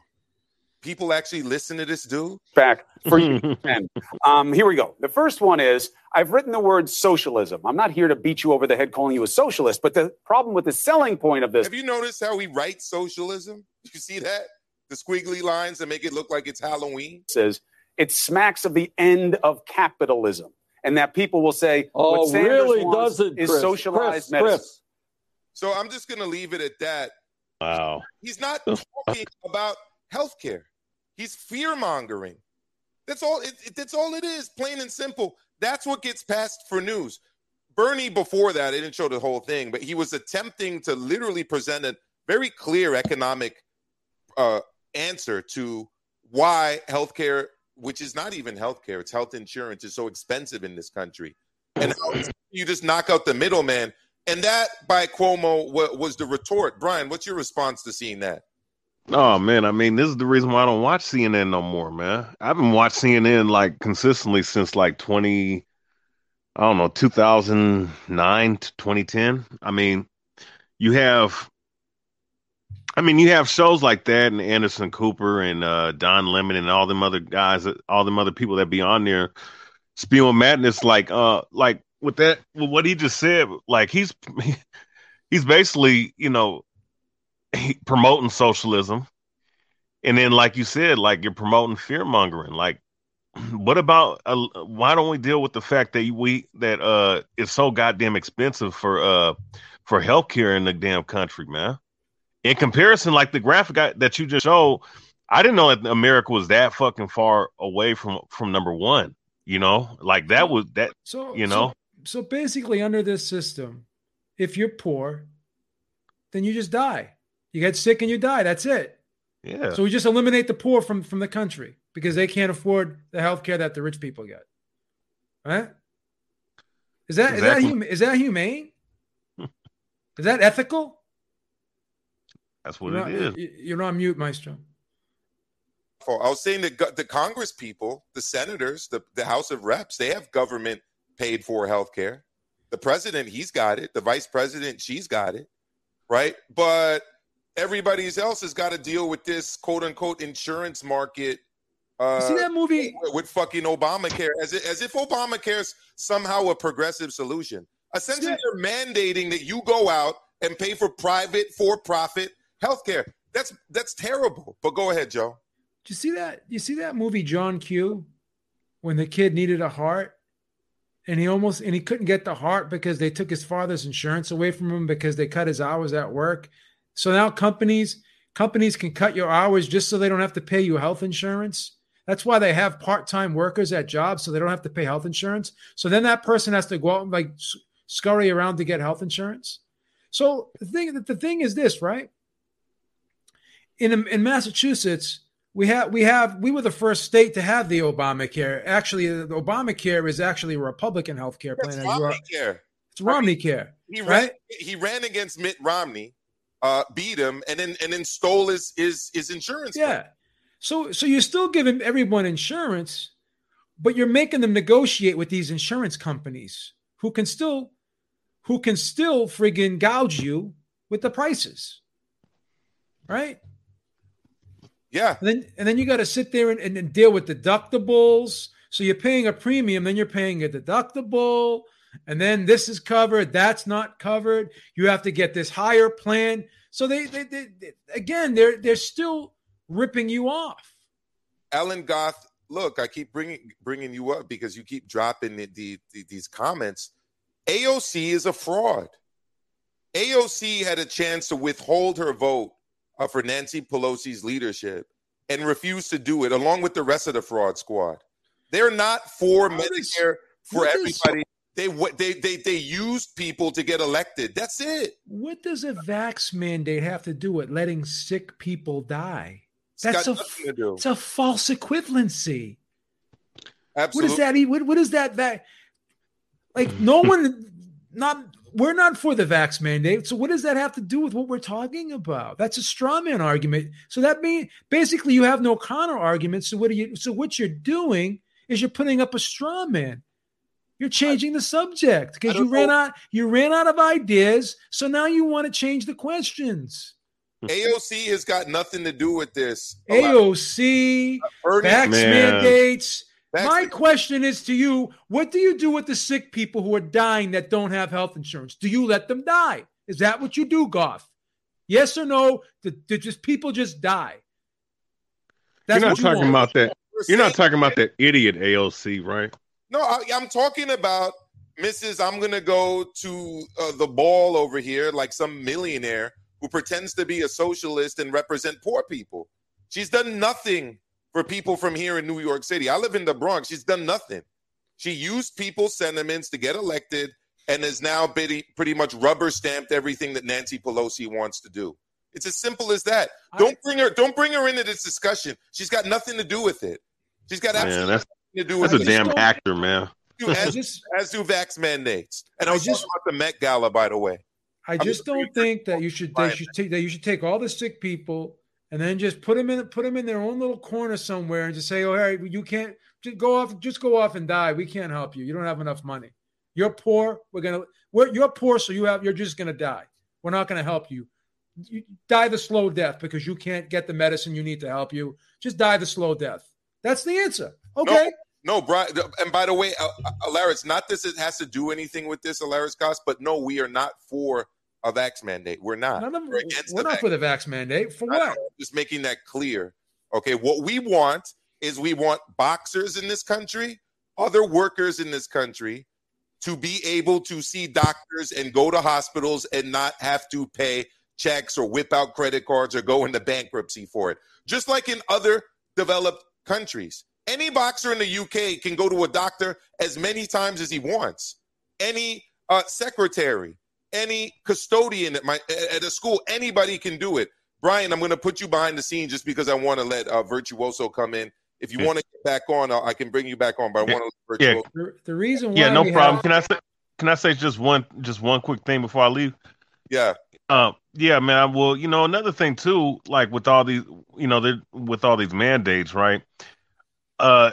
People actually listen to this dude. back for you. and um, here we go. The first one is I've written the word socialism. I'm not here to beat you over the head calling you a socialist, but the problem with the selling point of this Have you noticed how we write socialism? You see that? The squiggly lines that make it look like it's Halloween. Says it smacks of the end of capitalism. And that people will say, Oh, what Sanders really wants does it, is Chris? socialized Chris, medicine. Chris. So I'm just going to leave it at that. wow. He's not talking about healthcare. He's fear mongering. That's all. It, it- that's all it is. Plain and simple. That's what gets passed for news. Bernie, before that, I didn't show the whole thing, but he was attempting to literally present a very clear economic uh, answer to why healthcare, which is not even healthcare, it's health insurance, is so expensive in this country, and you just knock out the middleman. And that, by Cuomo, was the retort. Brian, what's your response to seeing that? Oh man, I mean, this is the reason why I don't watch CNN no more, man. I haven't watched CNN like consistently since like 20 I don't know, 2009 to 2010. I mean, you have I mean, you have shows like that, and Anderson Cooper and uh, Don Lemon and all them other guys, all them other people that be on there spewing madness. Like, uh, like with that, with what he just said, like he's he's basically, you know, promoting socialism, and then, like you said, like you're promoting fear mongering. Like, what about uh, why don't we deal with the fact that we that uh it's so goddamn expensive for uh for healthcare in the damn country, man? in comparison, like the graphic I, that you just showed, I didn't know that America was that fucking far away from from number one. You know, like that was that. So you know, so, so basically, under this system, if you're poor, then you just die. You get sick and you die. That's it. Yeah. So we just eliminate the poor from from the country because they can't afford the health care that the rich people get. Right? Is that exactly. is that hum- is that humane? is that ethical? That's what it is. you're it not, is. You're on mute, Maestro. I was saying that the Congress people, the senators, the, the House of Reps, they have government paid for health care. The president, he's got it. The vice president, she's got it. Right. But everybody else has got to deal with this quote unquote insurance market. Uh, see that movie with, with fucking Obamacare, as if, as if Obamacare is somehow a progressive solution. Essentially, they're mandating that you go out and pay for private, for-profit healthcare. That's that's terrible. But go ahead, Joe. Do you see that? You see that movie John Q? When the kid needed a heart, and he almost and he couldn't get the heart because they took his father's insurance away from him because they cut his hours at work. So now companies companies can cut your hours just so they don't have to pay you health insurance. That's why they have part-time workers at jobs so they don't have to pay health insurance. So then that person has to go out and like scurry around to get health insurance. So the thing the thing is this, right? in in Massachusetts, we have we have we were the first state to have the Obamacare. Actually, the Obamacare is actually a Republican health care plan. Romney care. It's Romney care. He right? ran, he ran against Mitt Romney, uh, beat him, and then and then stole his his his insurance. Yeah. Plan. So so you're still giving everyone insurance, but you're making them negotiate with these insurance companies who can still who can still friggin' gouge you with the prices. Right? Yeah. And then and then you got to sit there and, and, and, deal with deductibles. So you're paying a premium, then you're paying a deductible, and then this is covered, that's not covered. You have to get this higher plan. So they, they, they, they again, they're they're still ripping you off. Ellen Goth, look, I keep bringing bringing you up because you keep dropping the, the, the, these comments. AOC is a fraud. AOC had a chance to withhold her vote uh, for Nancy Pelosi's leadership and refused to do it, along with the rest of the fraud squad. They're not for Medicare for everybody. They they they they used people to get elected. That's it. What does a vax mandate have to do with letting sick people die? That's a it's a false equivalency. Absolutely. What is that? What, what is that? That like no one, not we're not for the vax mandate. So what does that have to do with what we're talking about? That's a straw man argument. So that means basically you have no counter argument. So what are you so what you're doing is you're putting up a straw man. You're changing the subject because you ran know. out you ran out of ideas. So now you want to change the questions. AOC has got nothing to do with this. AOC, vax mandates, my question is to you what do you do with the sick people who are dying that don't have health insurance? Do you let them die? Is that what you do, Goth? Yes or no? Did, did just people just die? That's You're not talking you about that. You're not talking about that idiot AOC, right? No, I, am talking about Mrs. I'm going to go to uh, the ball over here like some millionaire who pretends to be a socialist and represent poor people. She's done nothing for people from here in New York City. I live in the Bronx. She's done nothing. She used people's sentiments to get elected and has now pretty, pretty much rubber stamped everything that Nancy Pelosi wants to do. It's as simple as that. Don't bring her. Don't bring her into this discussion. She's got nothing to do with it. She's got absolutely man, nothing to do with. That's a damn actor, man. as, just, as do vax mandates. And I was just about the Met Gala, by the way. I just don't think that you should they should take that you should take all the sick people and then just put them in put them in their own little corner somewhere and just say, "Oh, Harry, you can't just go off, just go off and die. We can't help you. You don't have enough money. You're poor. We're gonna, we're, you're poor, so you have, you're just gonna die. We're not gonna help you. you die the slow death because you can't get the medicine you need to help you. Just die the slow death. That's the answer. Okay. No, no, Brian. And by the way, uh, uh, Alaris, not this it has to do anything with this, Alaris Cost, but no, we are not for a vax mandate. We're not. None of, We're we're against not the for the vax mandate. For I what? Just making that clear. Okay, what we want is we want boxers in this country, other workers in this country, to be able to see doctors and go to hospitals and not have to pay checks or whip out credit cards or go into bankruptcy for it. Just like in other developed countries. Any boxer in the UK can go to a doctor as many times as he wants. Any uh, secretary, any custodian at my at a school, anybody can do it. Brian, I'm going to put you behind the scenes just because I want to let uh, Virtuoso come in. If you Yeah. want to get back on, I I can bring you back on. But I Yeah. want to let Yeah. Virtuoso. The, the reason why Yeah, no problem. have- Can I say can I say just one just one quick thing before I leave? Yeah. Um, yeah, man. Well, you know, another thing too, like with all these, you know, they're- with all these mandates, right? Uh,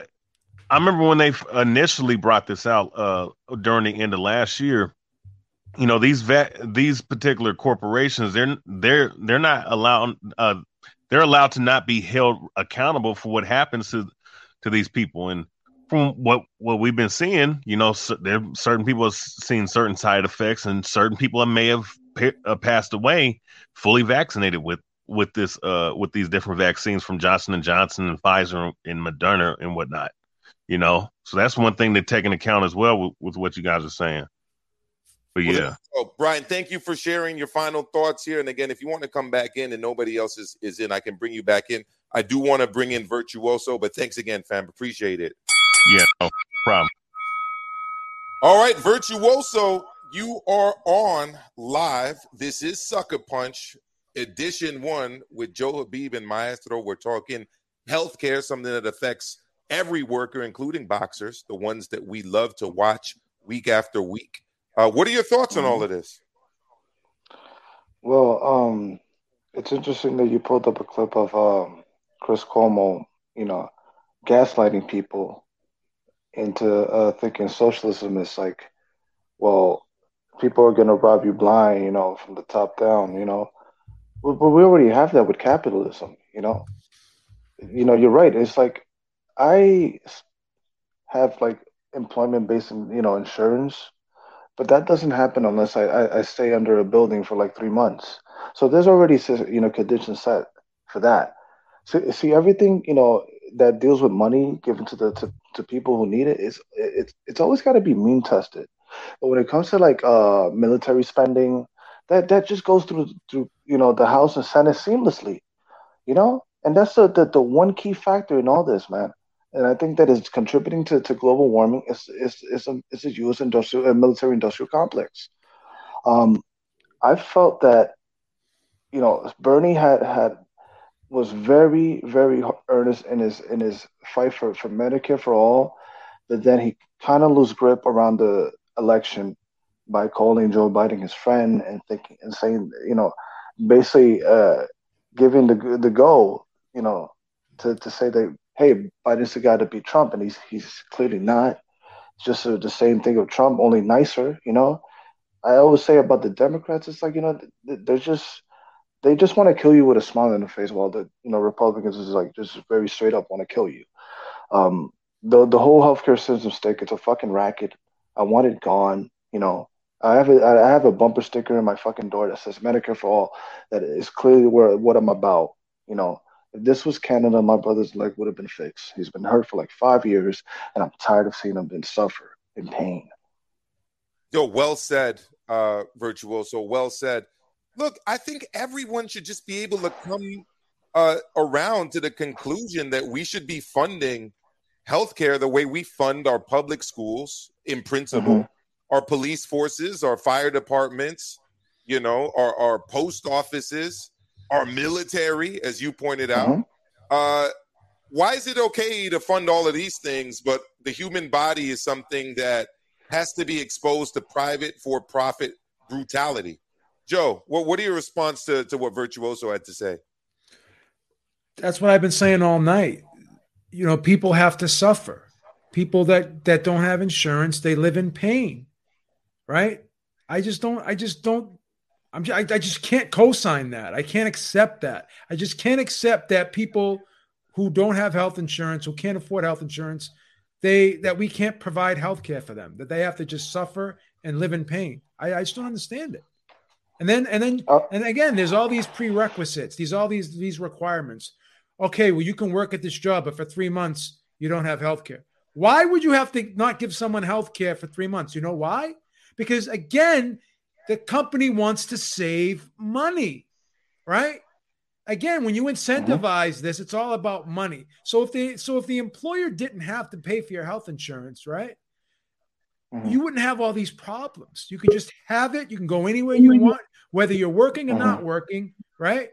I remember when they initially brought this out uh during the end of last year. You know, these vet these particular corporations, they're they're they're not allowed uh they're allowed to not be held accountable for what happens to to these people and from what what we've been seeing, you know, cer- there certain people have seen certain side effects, and certain people may have uh, passed away fully vaccinated with with this uh with these different vaccines from Johnson and Johnson and Pfizer and Moderna and whatnot. You know, so that's one thing to take into account as well with, with what you guys are saying. But Well, yeah, Oh, Brian, thank you for sharing your final thoughts here. And again, if you want to come back in and nobody else is, is in, I can bring you back in. I do want to bring in Virtuoso, but thanks again, fam. Appreciate it. yeah, no problem. All right, Virtuoso, you are on live. This is Sucker Punch, edition one with Joe Habib and Maestro. We're talking healthcare, something that affects every worker, including boxers, the ones that we love to watch week after week. Uh, what are your thoughts on all of this? Well, um, it's interesting that you pulled up a clip of um, Chris Cuomo, you know, gaslighting people into uh, thinking socialism is like, well, people are going to rob you blind, you know, from the top down, you know. But, but we already have that with capitalism, you know. You know, you're right. It's like I have like employment based you know, insurance but that doesn't happen unless I, I, I stay under a building for like three months. So there's already you know conditions set for that. So see everything you know that deals with money given to the to, to people who need it is it's it's always got to be mean tested. But when it comes to like uh military spending, that that just goes through through you know the House and Senate seamlessly, you know, and that's the the, the one key factor in all this, man and I think that is contributing to, to global warming is is is a, is a U.S. industrial uh, military industrial complex. Um, I felt that you know Bernie had had was very very earnest in his in his fight for for Medicare for all, but then he kind of lose grip around the election by calling Joe Biden his friend and thinking and saying you know basically uh, giving the the go you know to to say that hey, Biden's the guy to beat Trump, and he's he's clearly not. It's just the same thing of Trump, only nicer. You know, I always say about the Democrats, it's like you know they're just they just want to kill you with a smile on the face, while the you know Republicans is like just very straight up want to kill you. Um, the the whole healthcare system stick, it's a fucking racket. I want it gone. You know, I have a I have a bumper sticker in my fucking door that says Medicare for all. That is clearly where what I'm about. You know, if this was Canada, my brother's leg would have been fixed. He's been hurt for like five years, and I'm tired of seeing him been suffer in pain. Yo, well said, uh, Virtuoso. Well said. Look, I think everyone should just be able to come uh, around to the conclusion that we should be funding healthcare the way we fund our public schools in principle, Mhm. Our police forces, our fire departments, you know, our, our post offices, our military, as you pointed out. Mhm. Uh, why is it okay to fund all of these things, but the human body is something that has to be exposed to private for profit brutality? Joe, what, what are your response to, to what Virtuoso had to say? That's what I've been saying all night. You know, people have to suffer. People that that don't have insurance, they live in pain. Right? I just don't I just don't I'm just, I, I just can't co-sign that. I can't accept that. I just can't accept that people who don't have health insurance, who can't afford health insurance, they that we can't provide health care for them, that they have to just suffer and live in pain. I, I just don't understand it. And then and then Oh. and again, there's all these prerequisites, these all these these requirements. Okay, well, you can work at this job, but for three months you don't have health care. Why would you have to not give someone health care for three months? You know why? Because again, the company wants to save money, right? Again, when you incentivize this, it's all about money. So if the so if the employer didn't have to pay for your health insurance, right? Mhm. You wouldn't have all these problems. You could just have it. You can go anywhere you want, whether you're working or not working, right?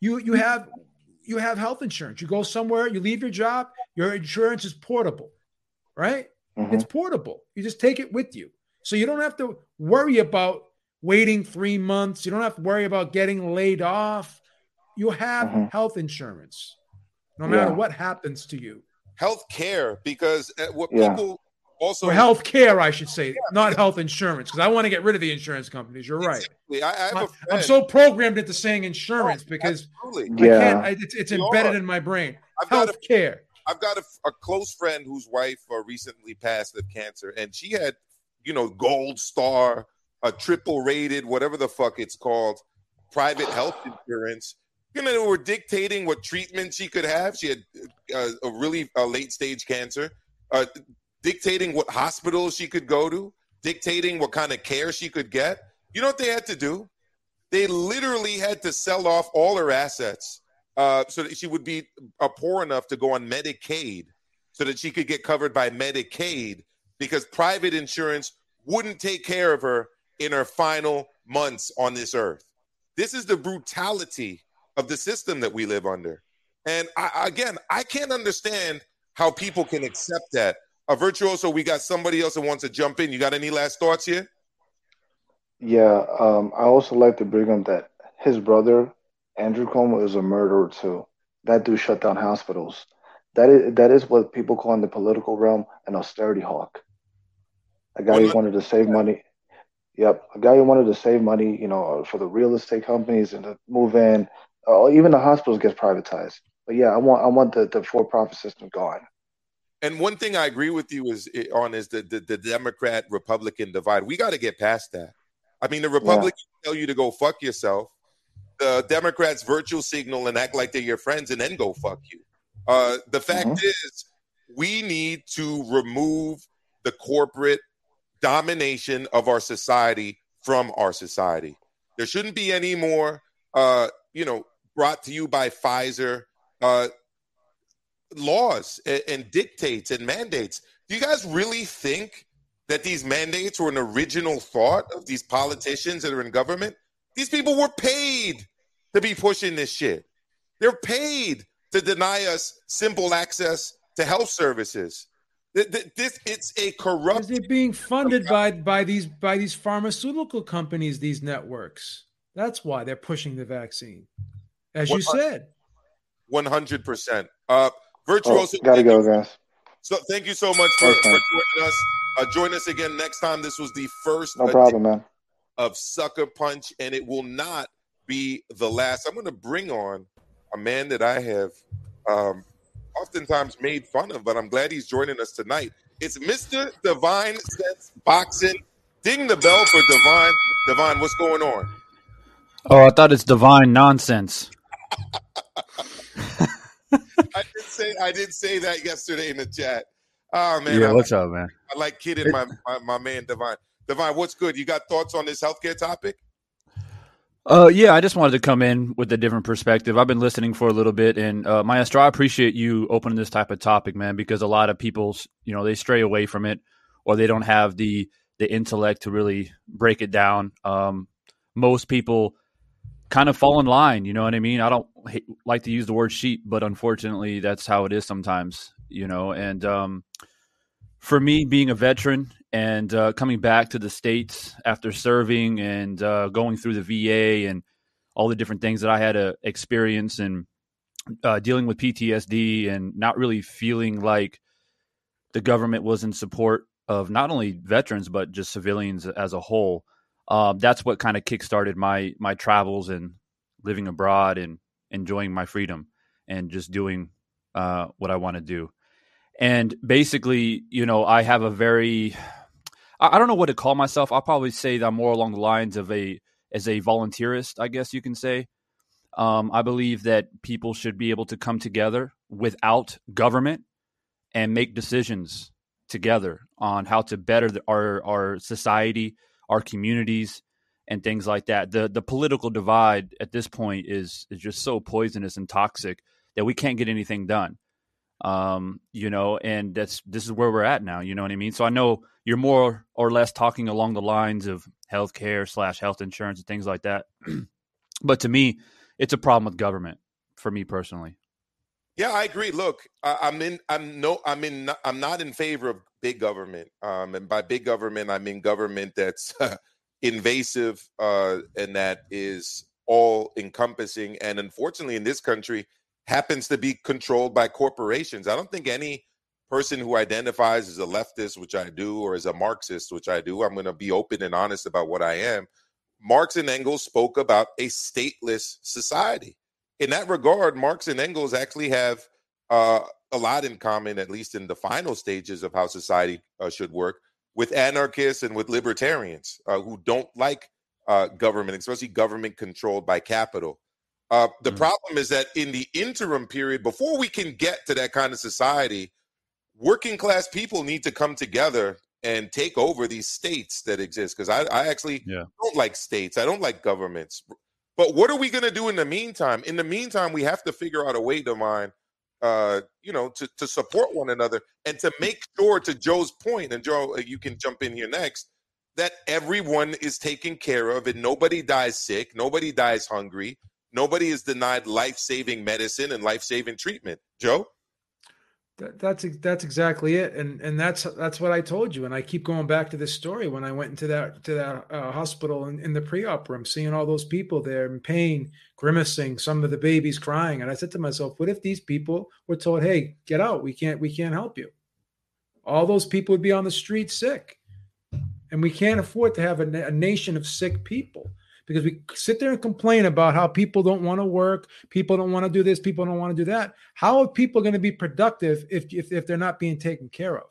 You you have you have health insurance. You go somewhere, you leave your job, your insurance is portable, right? Mhm. It's portable. You just take it with you. So you don't have to worry about waiting three months. You don't have to worry about getting laid off. You have Mhm. health insurance no matter Yeah. what happens to you. Health care, because uh, what Yeah. people also Or health care, I should say, not health insurance, because I want to get rid of the insurance companies. You're right. Exactly. I, I have I- a I'm so programmed into saying insurance because Absolutely. I Yeah. can't. I, it's it's embedded are. in my brain. I've got Health care. I've got a, a close friend whose wife uh, recently passed of cancer, and she had, you know, gold star, a triple rated, whatever the fuck it's called, private health insurance. You know, they were dictating what treatment she could have. She had uh, a really uh, late stage cancer, uh, dictating what hospitals she could go to, dictating what kind of care she could get. You know what they had to do? They literally had to sell off all her assets uh, so that she would be uh, poor enough to go on Medicaid so that she could get covered by Medicaid because private insurance wouldn't take care of her in her final months on this earth. This is the brutality of the system that we live under. And I, again, I can't understand how people can accept that. A virtuoso, we got somebody else that wants to jump in. You got any last thoughts here? Yeah, um, I also like to bring up that his brother, Andrew Cuomo, is a murderer too. That dude shut down hospitals. That is that is what people call in the political realm an austerity hawk. A guy who wanted to save money. Yep, a guy who wanted to save money, you know, for the real estate companies and to move in. Uh, even the hospitals get privatized. But yeah, I want I want the, the for-profit system gone. And one thing I agree with you is eh, on is the the, the Democrat Republican divide. We got to get past that. I mean, the Republicans tell you to go fuck yourself. The Democrats virtual signal and act like they're your friends, and then go fuck you. Uh, the fact is, we need to remove the corporate domination of our society from our society. There shouldn't be any more, uh, you know, brought to you by Pfizer. Uh, laws and, and dictates and mandates. Do you guys really think that these mandates were an original thought of these politicians that are in government? These people were paid to be pushing this shit. They're paid to deny us simple access to health services. Th- th- This it's a corrupt. They're being funded by by these by these pharmaceutical companies. These networks. That's why they're pushing the vaccine, as you said. One hundred percent. Uh, virtuoso. Oh, gotta go, guys. So thank you so much for, for joining us. Uh, join us again next time. This was the first No problem, man. of Sucker Punch, and it will not be the last. I'm going to bring on a man that I have um, oftentimes made fun of, but I'm glad he's joining us tonight. It's Mr. Divine Sense Boxing. Ding the bell for Divine. Divine, what's going on? Oh, I thought it's divine nonsense. I did say I did say that yesterday in the chat. Oh man, yeah, I, what's up, man? I like kidding my, my my man Divine. Divine, what's good? You got thoughts on this healthcare topic? Uh, yeah, I just wanted to come in with a different perspective. I've been listening for a little bit, and uh, Maestro, I appreciate you opening this type of topic, man, because a lot of people, you know, they stray away from it, or they don't have the the intellect to really break it down. Um, most people kind of fall in line. You know what I mean? I don't hate, like to use the word sheep, but unfortunately, that's how it is sometimes. You know, and um, for me, being a veteran and uh, coming back to the states after serving and uh, going through the VA and all the different things that I had to experience and uh, dealing with PTSD and not really feeling like the government was in support of not only veterans but just civilians as a whole. uh, that's what kind of kickstarted my my travels and living abroad and enjoying my freedom and just doing uh, what I want to do. And basically, you know, I have a very I, don't know what to call myself. I'll probably say that I'm more along the lines of a as a volunteerist, I guess you can say. Um, I believe that people should be able to come together without government and make decisions together on how to better the, our our society, our communities, and things like that. The the political divide at this point is is just so poisonous and toxic that we can't get anything done. Um, you know, and that's this is where we're at now. You know what I mean? So I know you're more or less talking along the lines of healthcare slash health insurance and things like that. but to me, it's a problem with government for me personally. Yeah, I agree. Look, I, I'm in. I'm no. I'm in. I'm not in favor of big government. Um, and by big government, I mean government that's invasive uh, and that is all encompassing. And unfortunately, in this country, happens to be controlled by corporations. I don't think any person who identifies as a leftist, which I do, or as a Marxist, which I do, I'm going to be open and honest about what I am. Marx and Engels spoke about a stateless society. In that regard, Marx and Engels actually have uh, a lot in common, at least in the final stages of how society uh, should work, with anarchists and with libertarians uh, who don't like uh, government, especially government controlled by capital. Uh, the mm-hmm. problem is that in the interim period, before we can get to that kind of society, working class people need to come together and take over these states that exist. Because I, I, actually yeah. don't like states, I don't like governments. But what are we going to do in the meantime? In the meantime, we have to figure out a way to mine, uh, you know, to, to support one another and to make sure, to Joe's point, and Joe, uh, you can jump in here next, that everyone is taken care of and nobody dies sick, nobody dies hungry, Nobody is denied life saving medicine and life saving treatment. Joe? That's that's exactly it, and and that's that's what I told you. And I keep going back to this story when I went into that to that uh, hospital in, in the pre-op room, seeing all those people there in pain, grimacing, some of the babies crying, and I said to myself, "What if these people were told, hey, get out, we can't we can't help you?" All those people would be on the street sick, and we can't afford to have a, a nation of sick people because we sit there and complain about how people don't want to work, people don't want to do this, people don't want to do that. How are people going to be productive if, if, if they're not being taken care of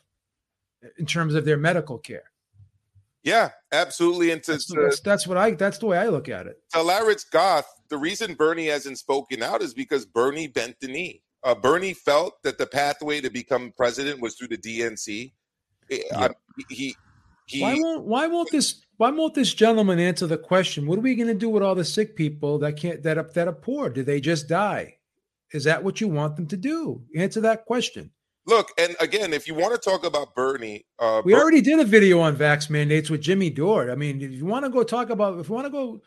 in terms of their medical care? Yeah, absolutely. And to, that's, that's, that's, what I that's the way I look at it. To Larry Goth, the reason Bernie hasn't spoken out is because Bernie bent the knee. Uh, Bernie felt that the pathway to become president was through the DNC. Eh, yeah. he he, why won't why won't this why won't this gentleman answer the question? What are we going to do with all the sick people that can't that are, that are poor? Do they just die? Is that what you want them to do? Answer that question. Look, and again, if you want to talk about Bernie, uh, we already did a video on vax mandates with Jimmy Dore. I mean, if you want to go talk about, if you want to go,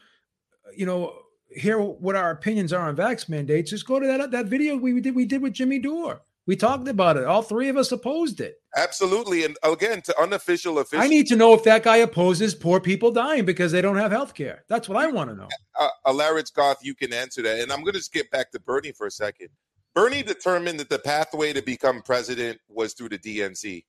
you know, hear what our opinions are on vax mandates, just go to that that video we did we did with Jimmy Dore. We talked about it. All three of us opposed it. Absolutely. And again, to unofficial officials. I need to know if that guy opposes poor people dying because they don't have health care. That's what I want to know. Uh, Alaric Goth, you can answer that. And I'm going to skip back to Bernie for a second. Bernie determined that the pathway to become president was through the DNC.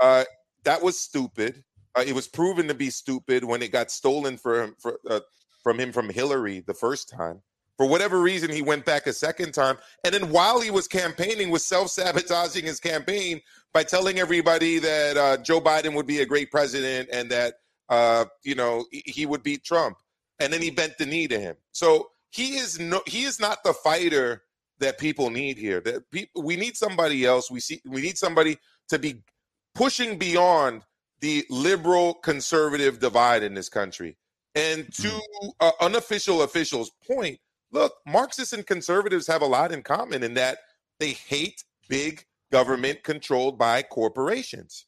Uh, that was stupid. Uh, it was proven to be stupid when it got stolen from, for, uh, from him from Hillary the first time. For whatever reason, he went back a second time. And then while he was campaigning, was self-sabotaging his campaign by telling everybody that uh, Joe Biden would be a great president and that uh, you know he would beat Trump. And then he bent the knee to him. So he is no he is not the fighter that people need here. That people we need somebody else. We see we need somebody to be pushing beyond the liberal conservative divide in this country. And to uh, unofficial officials' point, look, Marxists and conservatives have a lot in common in that they hate big government controlled by corporations.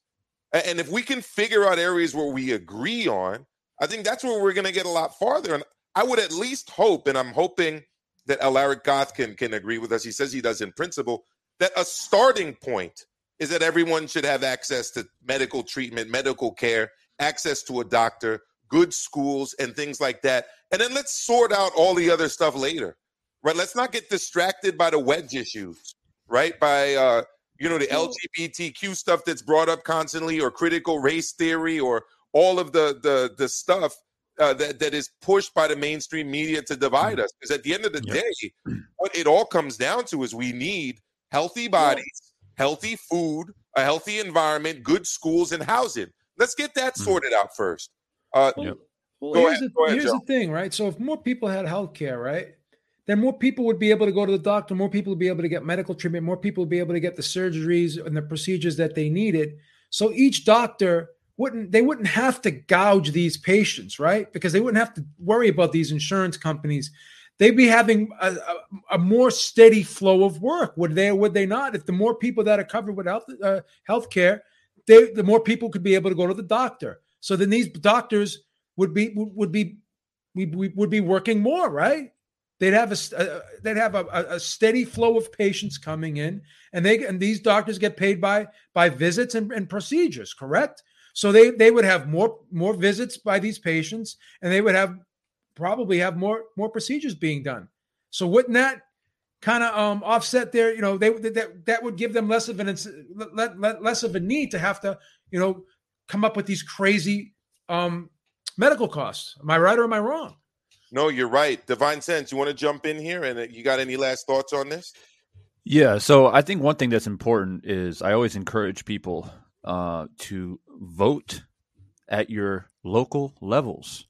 And if we can figure out areas where we agree on, I think that's where we're going to get a lot farther. And I would at least hope, and I'm hoping that Alaric Goth can, can agree with us. He says he does in principle, that a starting point is that everyone should have access to medical treatment, medical care, access to a doctor, good schools and things like that. And then let's sort out all the other stuff later, right? Let's not get distracted by the wedge issues, right? By, uh, you know, the LGBTQ stuff that's brought up constantly or critical race theory or all of the, the, the stuff uh, that that is pushed by the mainstream media to divide us. Because at the end of the day, what it all comes down to is we need healthy bodies, healthy food, a healthy environment, good schools, and housing. Let's get that sorted out first. Uh, Well, Go here's, ahead, the, go ahead, here's the thing, right? So if more people had health care, right, then more people would be able to go to the doctor, more people would be able to get medical treatment, more people would be able to get the surgeries and the procedures that they needed. So each doctor wouldn't they wouldn't have to gouge these patients, right? Because they wouldn't have to worry about these insurance companies. They'd be having a, a, a more steady flow of work. Would they? or Would they not? If the more people that are covered with health uh, health care, they, the more people could be able to go to the doctor. So then these doctors would be would, be we, we would be working more, right? They'd have a uh, they'd have a, a- steady flow of patients coming in, and they and these doctors get paid by by visits and, and procedures, correct? So they they would have more more visits by these patients, and they would have probably have more more procedures being done. So wouldn't that kind of um, offset their you know they that that would give them less of an less of a need to have to you know come up with these crazy um, medical costs. Am I right or am I wrong? no, you're right. Divine Sense, you want to jump in here, and uh, you got any last thoughts on this? Yeah, so I think one thing that's important is I always encourage people uh, to vote at your local levels.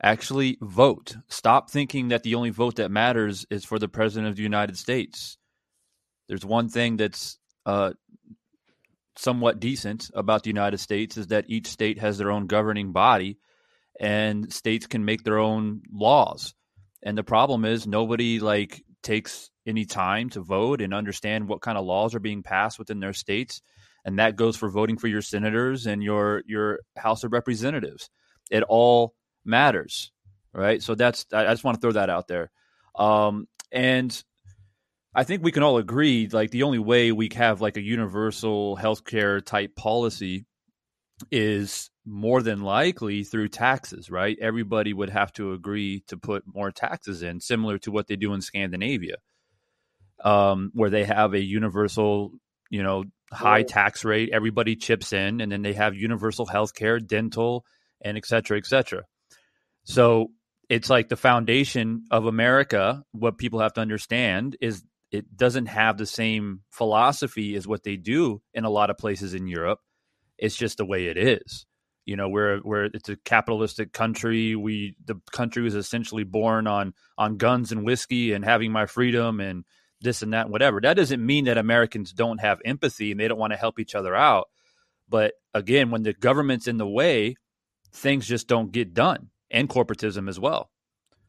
Actually, vote. Stop thinking that the only vote that matters is for the president of the United States. There's one thing that's uh, somewhat decent about the United States is that each state has their own governing body, and states can make their own laws. And the problem is nobody like takes any time to vote and understand what kind of laws are being passed within their states. And that goes for voting for your senators and your your House of Representatives. It all matters, right? So that's I just want to throw that out there. Um, and I think we can all agree, like the only way we have like a universal healthcare type policy is more than likely through taxes, right? Everybody would have to agree to put more taxes in, similar to what they do in Scandinavia, um, where they have a universal, you know, high tax rate. Everybody chips in, and then they have universal health care, dental, and et cetera, et cetera. So it's like the foundation of America. What people have to understand is it doesn't have the same philosophy as what they do in a lot of places in Europe. It's just the way it is. You know, we're we're it's a capitalistic country. We the country was essentially born on on guns and whiskey and having my freedom and this and that and whatever. That doesn't mean that Americans don't have empathy and they don't want to help each other out. But again, when the government's in the way, things just don't get done, and corporatism as well.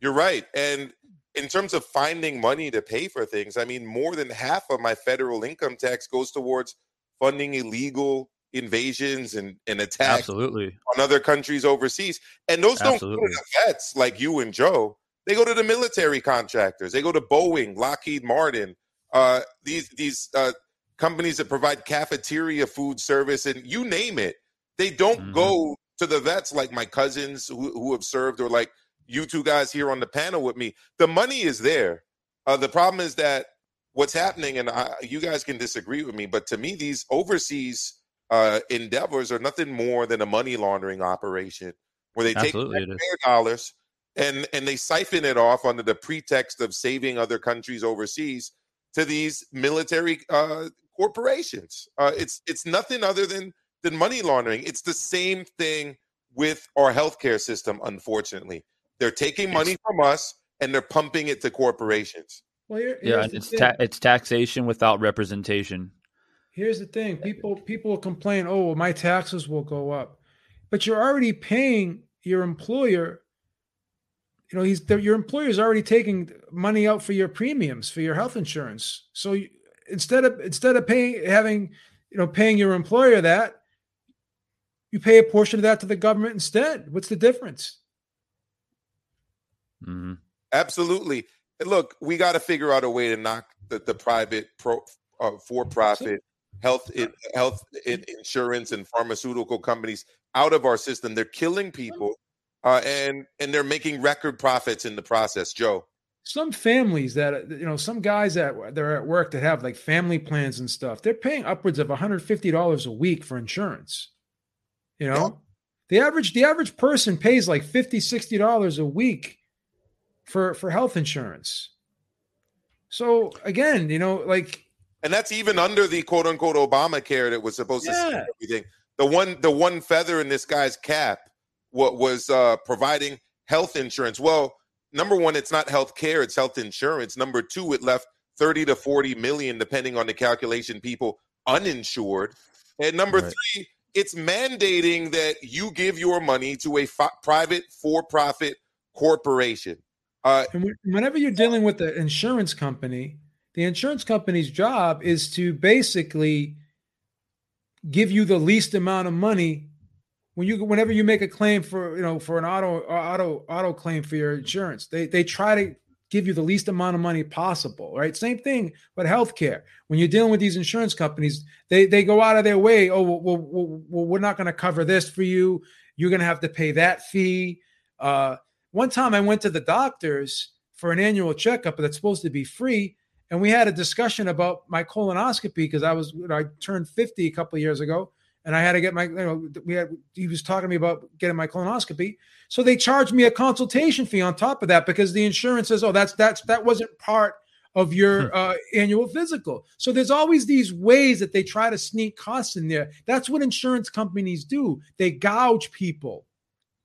You're right. And in terms of finding money to pay for things, I mean, more than half of my federal income tax goes towards funding illegal invasions and, and attacks Absolutely. on other countries overseas. And those don't go to the vets like you and Joe. They go to the military contractors. They go to Boeing, Lockheed Martin, uh, these these uh, companies that provide cafeteria food service, and you name it. They don't go to the vets like my cousins who, who have served, or like you two guys here on the panel with me. The money is there. Uh, the problem is that what's happening, and I, you guys can disagree with me, but to me, these overseas uh, endeavors are nothing more than a money laundering operation where they take Absolutely, it is. taxpayer dollars and and they siphon it off under the pretext of saving other countries overseas to these military uh, corporations. Uh, it's it's nothing other than than money laundering. It's the same thing with our healthcare system. Unfortunately, they're taking money from us and they're pumping it to corporations. Well, here, Yeah, and it's ta- it's taxation without representation. Here's the thing: people people will complain, "Oh, well, my taxes will go up," but you're already paying your employer. You know, he's your employer is already taking money out for your premiums for your health insurance. So you, instead of instead of paying having you know paying your employer that, you pay a portion of that to the government instead. What's the difference? Mm-hmm. Absolutely. Look, we got to figure out a way to knock the, the private pro uh, for profit health in, health in, insurance and pharmaceutical companies out of our system. They're killing people, uh, and and they're making record profits in the process. Joe, some families that you know some guys that they're at work that have like family plans and stuff they're paying upwards of $150 a week for insurance you know The average the average person pays like 50 60 dollars a week for for health insurance. So again, you know, like and that's even under the quote unquote Obamacare that was supposed to Yeah. save everything. The one the one feather in this guy's cap what was uh providing health insurance. Well, number one, it's not health care, it's health insurance. Number two, it left 30 to 40 million, depending on the calculation, people uninsured. And number Right. three, it's mandating that you give your money to a fi- private for-profit corporation. Uh, And whenever you're dealing with the insurance company, the insurance company's job is to basically give you the least amount of money when you whenever you make a claim for you know for an auto auto auto claim for your insurance. They they try to give you the least amount of money possible, right? Same thing with healthcare. When you're dealing with these insurance companies, they they go out of their way. Oh, well, well, well, we're not going to cover this for you. You're going to have to pay that fee. Uh, one time I went to the doctors for an annual checkup that's supposed to be free. And we had a discussion about my colonoscopy because I was, I turned 50 a couple of years ago and I had to get my, you know, we had, he was talking to me about getting my colonoscopy. So they charged me a consultation fee on top of that because the insurance says, oh, that's, that's, that wasn't part of your uh, annual physical. So there's always these ways that they try to sneak costs in there. That's what insurance companies do. They gouge people.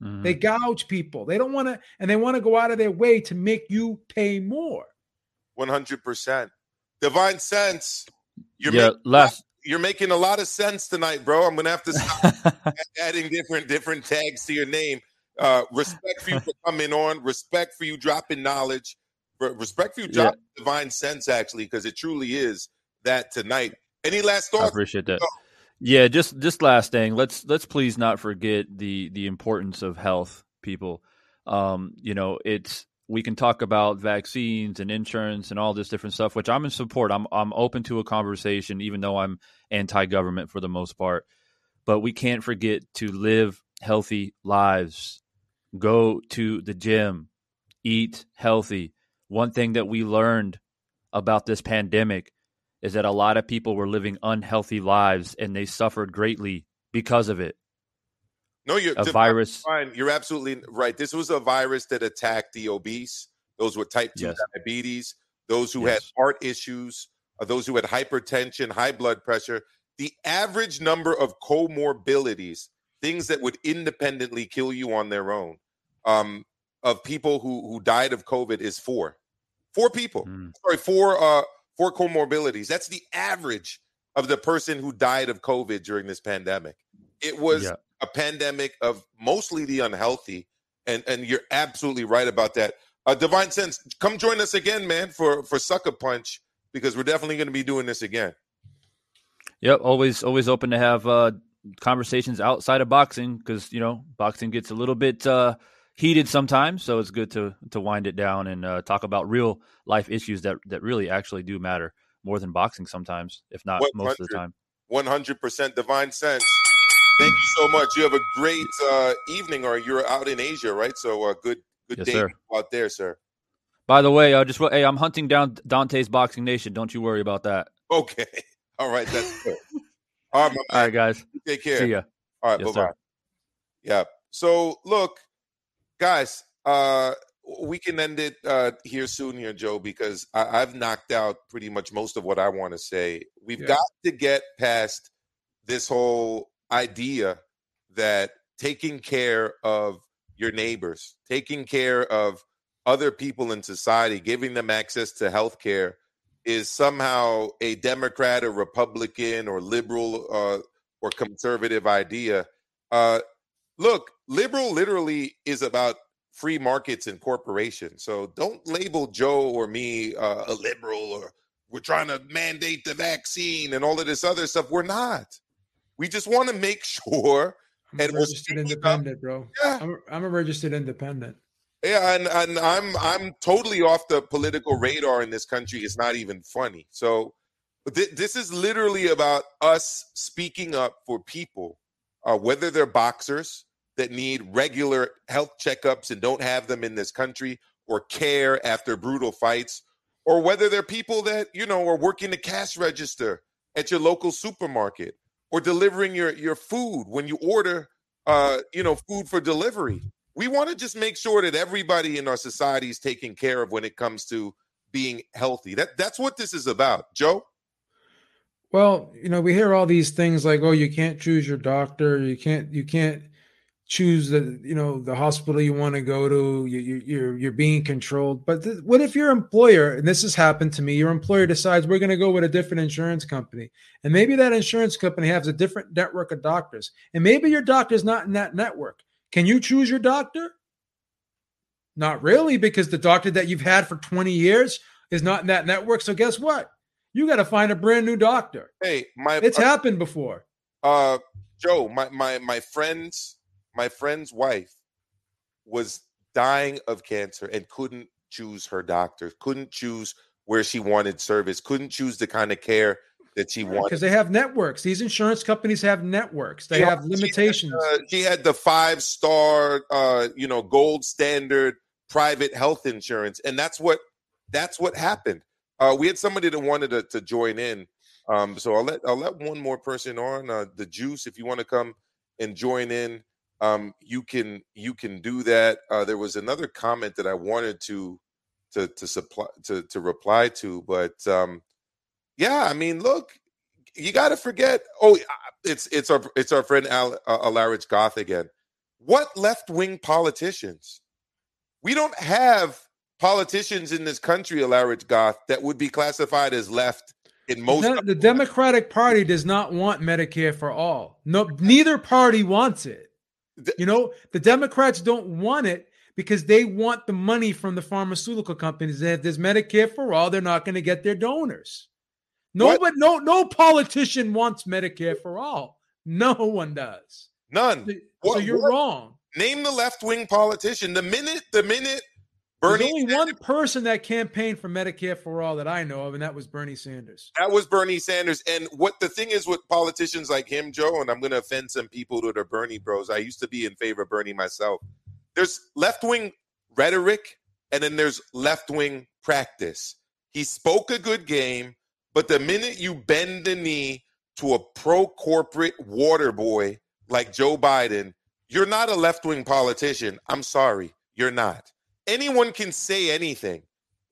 Mm-hmm. They gouge people. They don't want to, and they want to go out of their way to make you pay more. One hundred percent. Divine sense. You're yeah, making, last you're making a lot of sense tonight, bro. I'm gonna have to stop adding different different tags to your name. Uh, respect for you for coming on. Respect for you dropping knowledge. Respect for you Yeah. dropping divine sense, actually, because it truly is that tonight. Any last thoughts? I thoughts? appreciate that. Yeah, just just last thing. Let's let's please not forget the the importance of health, people. Um, you know, it's we can talk about vaccines and insurance and all this different stuff, which I'm in support. I'm I'm open to a conversation, even though I'm anti-government for the most part. But we can't forget to live healthy lives. Go to the gym, eat healthy. One thing that we learned about this pandemic is that a lot of people were living unhealthy lives and they suffered greatly because of it. No, you're A virus. Divine, You're absolutely right. This was a virus that attacked the obese, those with type two Yes. diabetes, those who had heart issues, uh, those who had hypertension, high blood pressure. The average number of comorbidities, things that would independently kill you on their own, um, of people who who died of COVID is four. Four people. Mm. Sorry, four uh four comorbidities. That's the average of the person who died of COVID during this pandemic. It was Yeah. a pandemic of mostly the unhealthy, and and you're absolutely right about that. Uh, Divine Sense, come join us again, man, for for Sucker Punch because we're definitely going to be doing this again. Yep, always always open to have uh, conversations outside of boxing because you know boxing gets a little bit uh, heated sometimes, so it's good to to wind it down and uh, talk about real life issues that that really actually do matter more than boxing sometimes, if not most of the time. One hundred percent Divine Sense. Thank you so much. You have a great uh, evening, or you're out in Asia, right? So uh, good good Yes, day sir. out there, sir. By the way, uh, just hey, I'm hunting down Dante's Boxing Nation. Don't you worry about that. Okay, all right, that's good. All right, All right, guys. Take care. See ya. All right, Yes, bye bye. Yeah. So look, guys, uh we can end it uh here soon here, Joe, because I, I've knocked out pretty much most of what I want to say. We've Yeah. got to get past this whole idea that taking care of your neighbors, taking care of other people in society, giving them access to health care is somehow a Democrat or Republican or liberal uh, or conservative idea. Uh, look, liberal literally is about free markets and corporations. So don't label Joe or me uh, a liberal or we're trying to mandate the vaccine and all of this other stuff. We're not. We just want to make sure. I'm And we're registered independent, bro. Yeah. I'm a, I'm a registered independent. Yeah, and, and I'm I'm totally off the political radar in this country. It's not even funny. So th- this is literally about us speaking up for people, uh, whether they're boxers that need regular health checkups and don't have them in this country, or care after brutal fights, or whether they're people that you know are working the cash register at your local supermarket, or delivering your your food when you order uh, you know, food for delivery. We want to just make sure that everybody in our society is taken care of when it comes to being healthy. That that's what this is about, Joe. Well, you know, we hear all these things like, "Oh, you can't choose your doctor. You can't. You can't choose the you know the hospital you want to go to. You, you, you're you're being controlled." But th- what if your employer, and this has happened to me, your employer decides we're going to go with a different insurance company, and maybe that insurance company has a different network of doctors, and maybe your doctor's not in that network. Can you choose your doctor? Not really, because the doctor that you've had for 20 years is not in that network. So guess what? You got to find a brand new doctor. Hey, my It's uh, happened before. Uh, Joe, my my my friend's my friend's wife was dying of cancer and couldn't choose her doctor, couldn't choose where she wanted service, couldn't choose the kind of care that she wanted. Because they have networks. These insurance companies have networks. They She have had- limitations. Uh, she had the five star, uh, you know, gold standard private health insurance, and that's what that's what happened. Uh, we had somebody that wanted to, to join in, um, so I'll let I'll let one more person on. Uh, the juice, if you want to come and join in, um, you can you can do that. Uh, there was another comment that I wanted to to to supply to to reply to, but um, yeah, I mean, look, you got to forget. Oh, it's it's our it's our friend Al, uh, Alaric Goth again. What left wing politicians? We don't have politicians in this country, Alaric Goth, that would be classified as left in most. The, the Democratic Party does not want Medicare for all. No, neither party wants it. You know, the Democrats don't want it because they want the money from the pharmaceutical companies. And if there's Medicare for all, they're not going to get their donors. No, but no, no politician wants Medicare for all. No one does. None. So What- you're what- wrong. Name the left wing politician. The minute the minute There's Bernie only one person that campaigned for Medicare for all that I know of, and that was Bernie Sanders. That was Bernie Sanders. And what the thing is with politicians like him, Joe, and I'm going to offend some people that are Bernie bros. I used to be in favor of Bernie myself. There's left wing rhetoric and then there's left wing practice. He spoke a good game, but the minute you bend the knee to a pro corporate water boy like Joe Biden, you're not a left wing politician. I'm sorry, you're not. Anyone can say anything.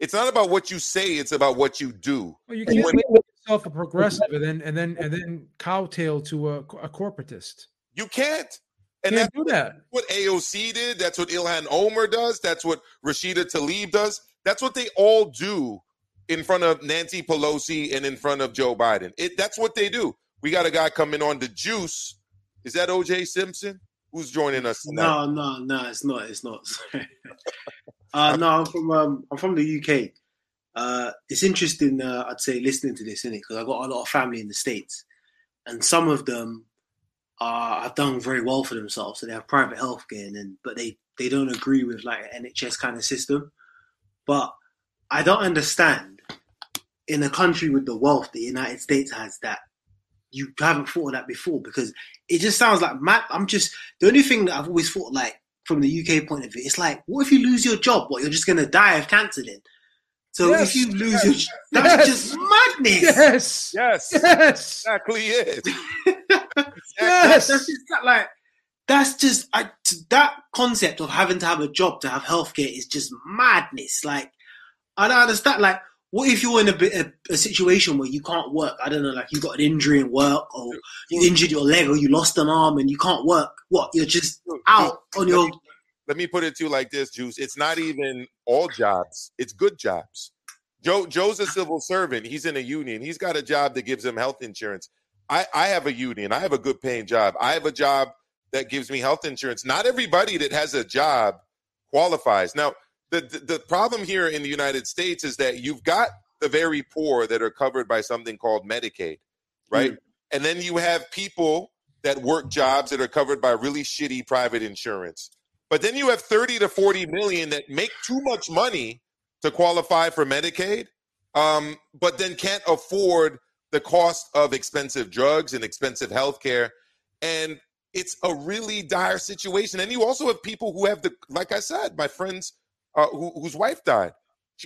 It's not about what you say, it's about what you do. Well, you can't when- make yourself a progressive and then and then and then cowtail to a, a corporatist. You can't. And Can't that's do that. what AOC did. That's what Ilhan Omar does. That's what Rashida Tlaib does. That's what they all do in front of Nancy Pelosi and in front of Joe Biden. It that's what they do. We got a guy coming on the juice. Is that OJ Simpson? Who's joining us tonight? No, no, no, it's not. It's not. Uh, no, I'm from um, I'm from the UK. Uh, it's interesting. Uh, I'd say listening to this in it because I got a lot of family in the states, and some of them are have done very well for themselves. So they have private healthcare, and then, but they they don't agree with like an NHS kind of system. But I don't understand in a country with the wealth the United States has that you haven't thought of that before because it just sounds like Matt. I'm just the only thing that I've always thought like from the UK point of view. It's like, what if you lose your job? What you're just gonna die of cancer then? So Yes. if you lose Yes. your, that's Yes. just madness. Yes. Yes. Yes. Exactly it. Yes. That's just that, like that's just I, t- that concept of having to have a job to have healthcare is just madness. Like I don't understand. Like, what if you're in a a, a situation where you can't work? I don't know, like you got an injury in work, or you injured your leg, or you lost an arm and you can't work. What? You're just out on your. Let me put it to you like this, Juice. It's not even all jobs. It's good jobs. Joe Joe's a civil servant. He's in a union. He's got a job that gives him health insurance. I, I have a union. I have a good paying job. I have a job that gives me health insurance. Not everybody that has a job qualifies. Now, the, the, the problem here in the United States is that you've got the very poor that are covered by something called Medicaid, right? And then you have people that work jobs that are covered by really shitty private insurance. But then you have 30 to 40 million that make too much money to qualify for Medicaid, um, but then can't afford the cost of expensive drugs and expensive health care. And it's a really dire situation. And you also have people who have the, like I said, my friends uh, who, whose wife died.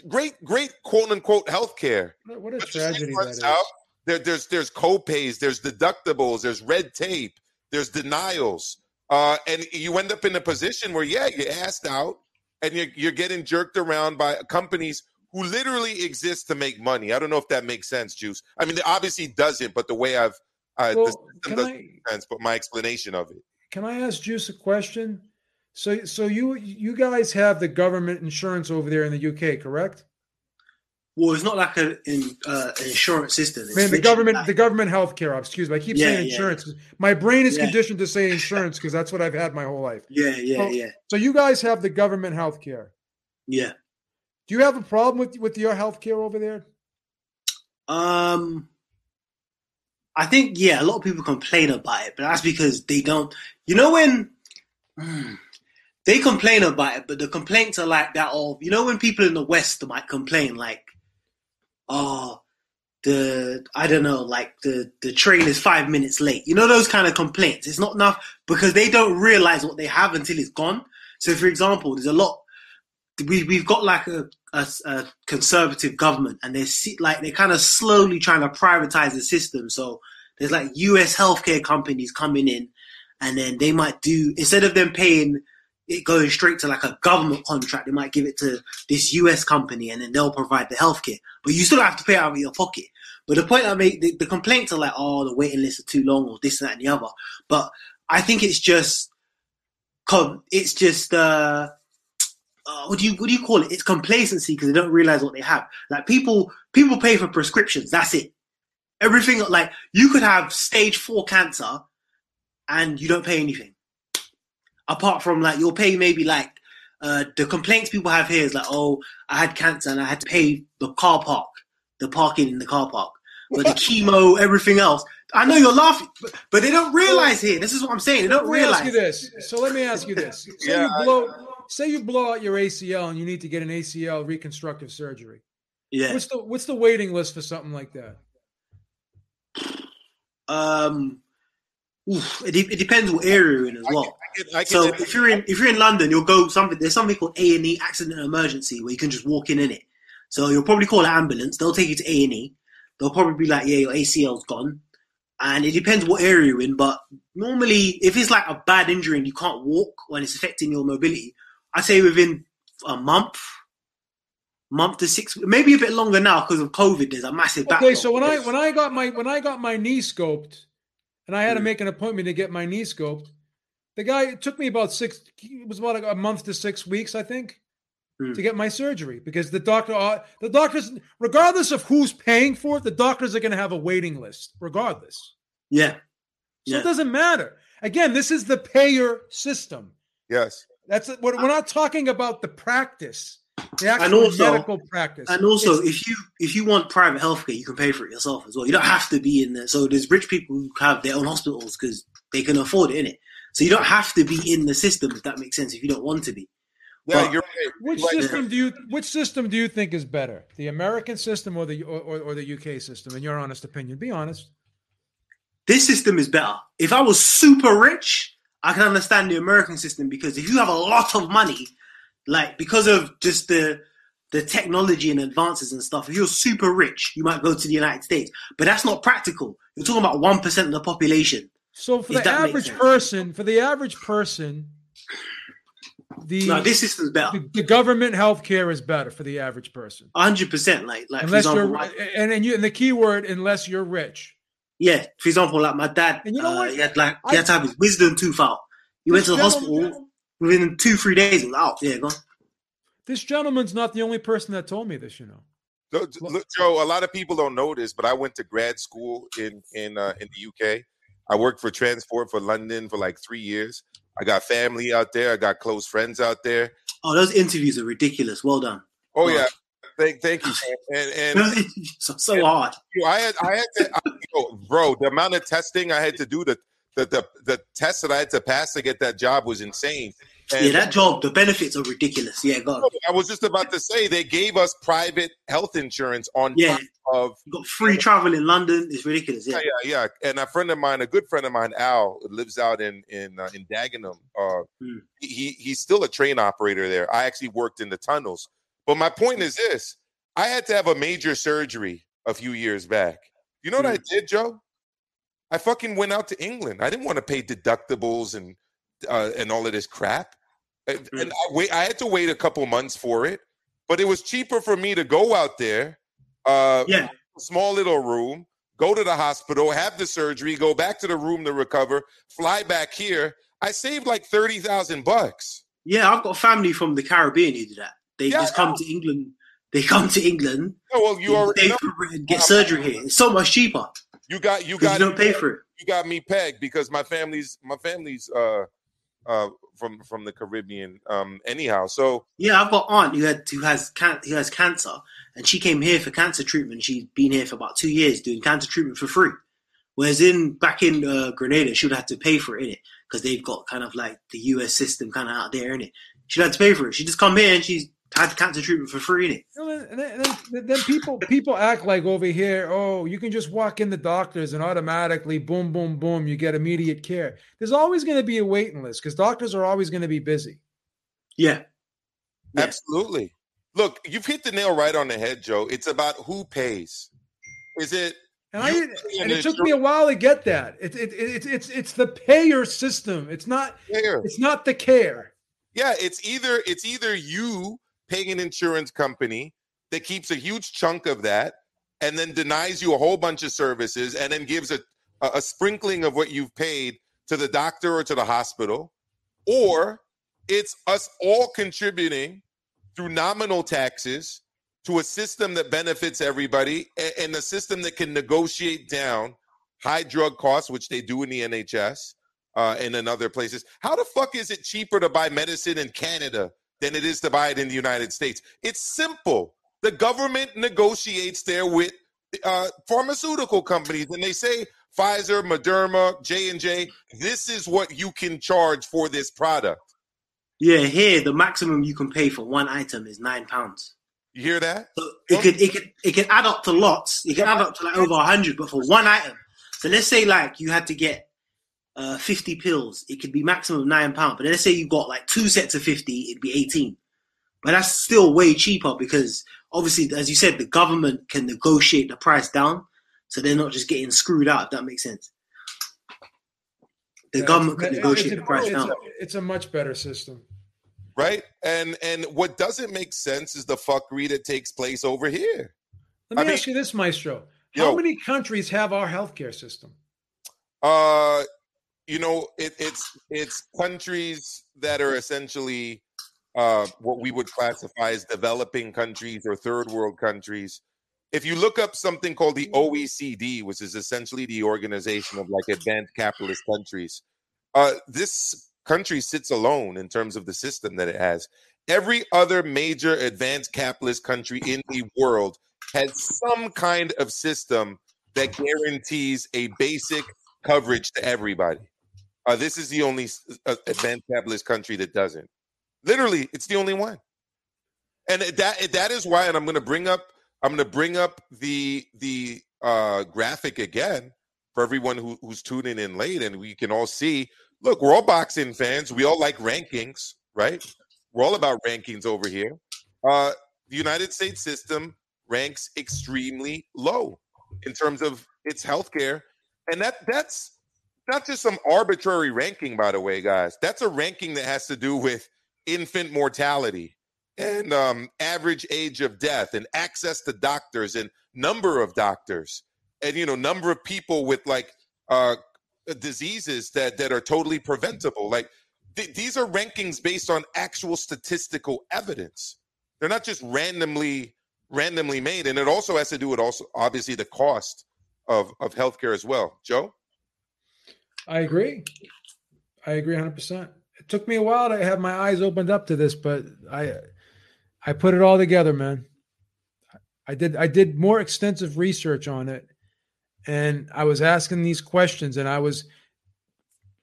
Great, great quote unquote health care. What a But tragedy that runs out. There, there's there's co-pays, there's deductibles, there's red tape, there's denials. Uh, and you end up in a position where, yeah, you're asked out and you're, you're getting jerked around by companies who literally exist to make money. I don't know if that makes sense, Juice. I mean, it obviously doesn't, but the way I've, uh, Well, the system doesn't I- make sense, but my explanation of it. Can I ask Juice a question? So, so you you guys have the government insurance over there in the UK, correct? Well, it's not like a, in, uh, an insurance system. It's Man, the government, like- the government healthcare. Excuse me, I keep Yeah, saying yeah, insurance. My brain is Yeah. conditioned to say insurance because that's what I've had my whole life. yeah, yeah, So- yeah, So you guys have the government healthcare. yeah. Do you have a problem with with your healthcare over there? Um, I think yeah, a lot of people complain about it, but that's because they don't. You know when Hmm. They complain about it, but the complaints are like that of you know when people in the West might complain like, oh, the I don't know, like the the train is five minutes late. You know those kind of complaints. It's not enough because they don't realize what they have until it's gone. So, for example, there's a lot we we've got like a, a, a conservative government, and they're like they're kind of slowly trying to privatize the system. So there's like U.S. healthcare companies coming in, and then they might do instead of them paying it going straight to like a government contract, they might give it to this U.S. company, and then they'll provide the healthcare. But you still have to pay out of your pocket. But the point I make, the, the complaints are like, oh, the waiting lists are too long, or this, and that, and the other. But I think it's just, it's just. uh uh, what do you what do you call it? It's complacency because they don't realize what they have. Like people people pay for prescriptions. That's it. Everything like you could have stage four cancer, and you don't pay anything. Apart from like you'll pay maybe like uh, the complaints people have here is like, oh, I had cancer and I had to pay the car park, the parking in the car park, but the chemo, everything else. I know you're laughing, but, but they don't realize here. This is what I'm saying. They don't Let me realize. ask you this. So let me ask you this. Say Yeah, you blow, say you blow out your ACL and you need to get an ACL reconstructive surgery. Yeah. What's the what's the waiting list for something like that? Um, oof, it, de- it depends what area you're in as well. I can- so if you're in if you're in London, you'll go something. There's something called A and E accident and emergency where you can just walk in in it. So you'll probably call an ambulance. They'll take you to A and E. They'll probably be like, "Yeah, your ACL's gone," and it depends what area you're in. But normally, if it's like a bad injury and you can't walk when it's affecting your mobility, I say within a month, month to six, maybe a bit longer now because of COVID. There's a massive backlog. Okay, so when I when I got my when I got my knee scoped, and I had to make an appointment to get my knee scoped, the guy it took me about six. It was about a month to six weeks, I think, to get my surgery because the doctor, uh, the doctors, regardless of who's paying for it, the doctors are going to have a waiting list, regardless. yeah, So Yeah. it doesn't matter. Again, this is the payer system. Yes. That's it. We're, we're not talking about the practice, the and also medical practice. And also, It's- if you if you want private healthcare, you can pay for it yourself as well. You don't have to be in there. So there's rich people who have their own hospitals because they can afford it, innit? So you don't have to be in the system if that makes sense. If you don't want to be. Yeah, But- you're right. Which Like- system do you which system do you think is better, the American system or the or, or, or the UK system? In your honest opinion, be honest. This system is better. If I was super rich, I can understand the American system because if you have a lot of money, like because of just the the technology and advances and stuff, if you're super rich, you might go to the United States. But that's not practical. You're talking about one percent of the population. So for the average person, for the average person, the No, this system's better. The, the government health care is better for the average person. hundred percent. Like like unless example, you're my- and and you and the key word unless you're rich. yeah. For example, like my dad, And you know uh, what? he had like I- he had to have his wisdom tooth out. He went to the hospital within two three days. It was out. Yeah, go on. This gentleman's not the only person that told me this, you know. So, look, Joe, a lot of people don't know this, but I went to grad school in in uh, in the UK. I worked for Transport for London for like three years. I got family out there. I got close friends out there. Oh, those interviews are ridiculous. Well done. Oh yeah, thank thank you, Sam. and and so, so hard. you know, I had I had to, I, you know, bro. The amount of testing I had to do, the the the the test that I had to pass to get that job was insane. yeah, that job, the benefits are ridiculous. Yeah, go on. I was just about to say they gave us private health insurance on Yeah. top of You got free travel in London. It's ridiculous. Yeah. yeah, yeah, yeah. And a friend of mine, a good friend of mine, Al, lives out in in uh, in Dagenham. Uh, Hmm. he, he he's still a train operator there. I actually worked in the tunnels. But my point is this: I had to have a major surgery a few years back. You know what Hmm. I did, Joe? I fucking went out to England. I didn't want to pay deductibles and uh, and all of this crap. And, and I wait. I had to wait a couple months for it, but it was cheaper for me to go out there. Uh, Yeah. Small little room. Go to the hospital, have the surgery, go back to the room to recover, fly back here. I saved like thirty thousand bucks. Yeah, I've got family from the Caribbean who do that. They Yeah, just come to England. They come to England. Oh, well, you they already pay know. for it and get surgery here. It's so much cheaper. You got you got you don't pay for it. You got me pegged because my family's my family's uh uh from from the Caribbean. Um anyhow. So Yeah, I've got aunt who had who has can, who has cancer, and she came here for cancer treatment. She's been here for about two years doing cancer treatment for free. Whereas in back in uh, Grenada, she would have to pay for it in it because they've got kind of like the US system kind of out there in it. She'd have to pay for it. She just come here and she's had cancer treatment for free in it. You know, And then, then, then people people act like over here, oh, you can just walk in the doctors and automatically, boom, boom, boom, you get immediate care. There's always going to be a waiting list because doctors are always going to be busy. Yeah. Absolutely. Look, you've hit the nail right on the head, Joe. It's about who pays. Is it And I and it took me a while to get that. It, it, it, it's it's it's the payer system. It's not Payer. it's not the care. Yeah, it's either it's either you paying an insurance company that keeps a huge chunk of that and then denies you a whole bunch of services and then gives a, a, sprinkling of what you've paid to the doctor or to the hospital, or it's us all contributing through nominal taxes to a system that benefits everybody and a system that can negotiate down high drug costs, which they do in the NHS uh, and in other places. How the fuck is it cheaper to buy medicine in Canada than it is to buy it in the United States? It's simple. The government negotiates there with uh, pharmaceutical companies, and they say Pfizer, Moderna, J and J. This is what you can charge for this product. Yeah, here the maximum you can pay for one item is nine pounds. You hear that? So it could it could it could add up to lots. It could add up to like over a hundred, but for one item. So let's say like you had to get uh, fifty pills, it could be maximum nine pounds. But let's say you got like two sets of fifty, it'd be eighteen. But that's still way cheaper because obviously, as you said, the government can negotiate the price down, so they're not just getting screwed out. If that makes sense. The Yeah, government can negotiate it's the price it's down. a, it's a much better system. Right? And and what doesn't make sense is the fuckery that takes place over here. Let me I mean- ask you this, Maestro. How Yo. many countries have our healthcare system? Uh, you know, it, it's it's countries that are essentially uh, what we would classify as developing countries or third world countries. If you look up something called the OECD, which is essentially the organization of like advanced capitalist countries, uh, this country sits alone in terms of the system that it has. Every other major advanced capitalist country in the world has some kind of system that guarantees a basic coverage to everybody. Uh, this is the only uh, advanced capitalist country that doesn't. Literally, it's the only one. And that that is why, and I'm going to bring up I'm going to bring up the the uh, graphic again for everyone who, who's tuning in late, and we can all see. Look, we're all boxing fans. We all like rankings, right? We're all about rankings over here. Uh, the United States system ranks extremely low in terms of its healthcare, and that that's not just some arbitrary ranking, by the way, guys. That's a ranking that has to do with infant mortality and um, average age of death and access to doctors and number of doctors and you know number of people with like uh, diseases that that are totally preventable. Like th- these are rankings based on actual statistical evidence. They're not just randomly randomly made, and it also has to do with also obviously the cost of of healthcare as well. Joe. I agree. I agree 100%. It took me a while to have my eyes opened up to this, but I I put it all together, man. I did I did more extensive research on it and I was asking these questions and I was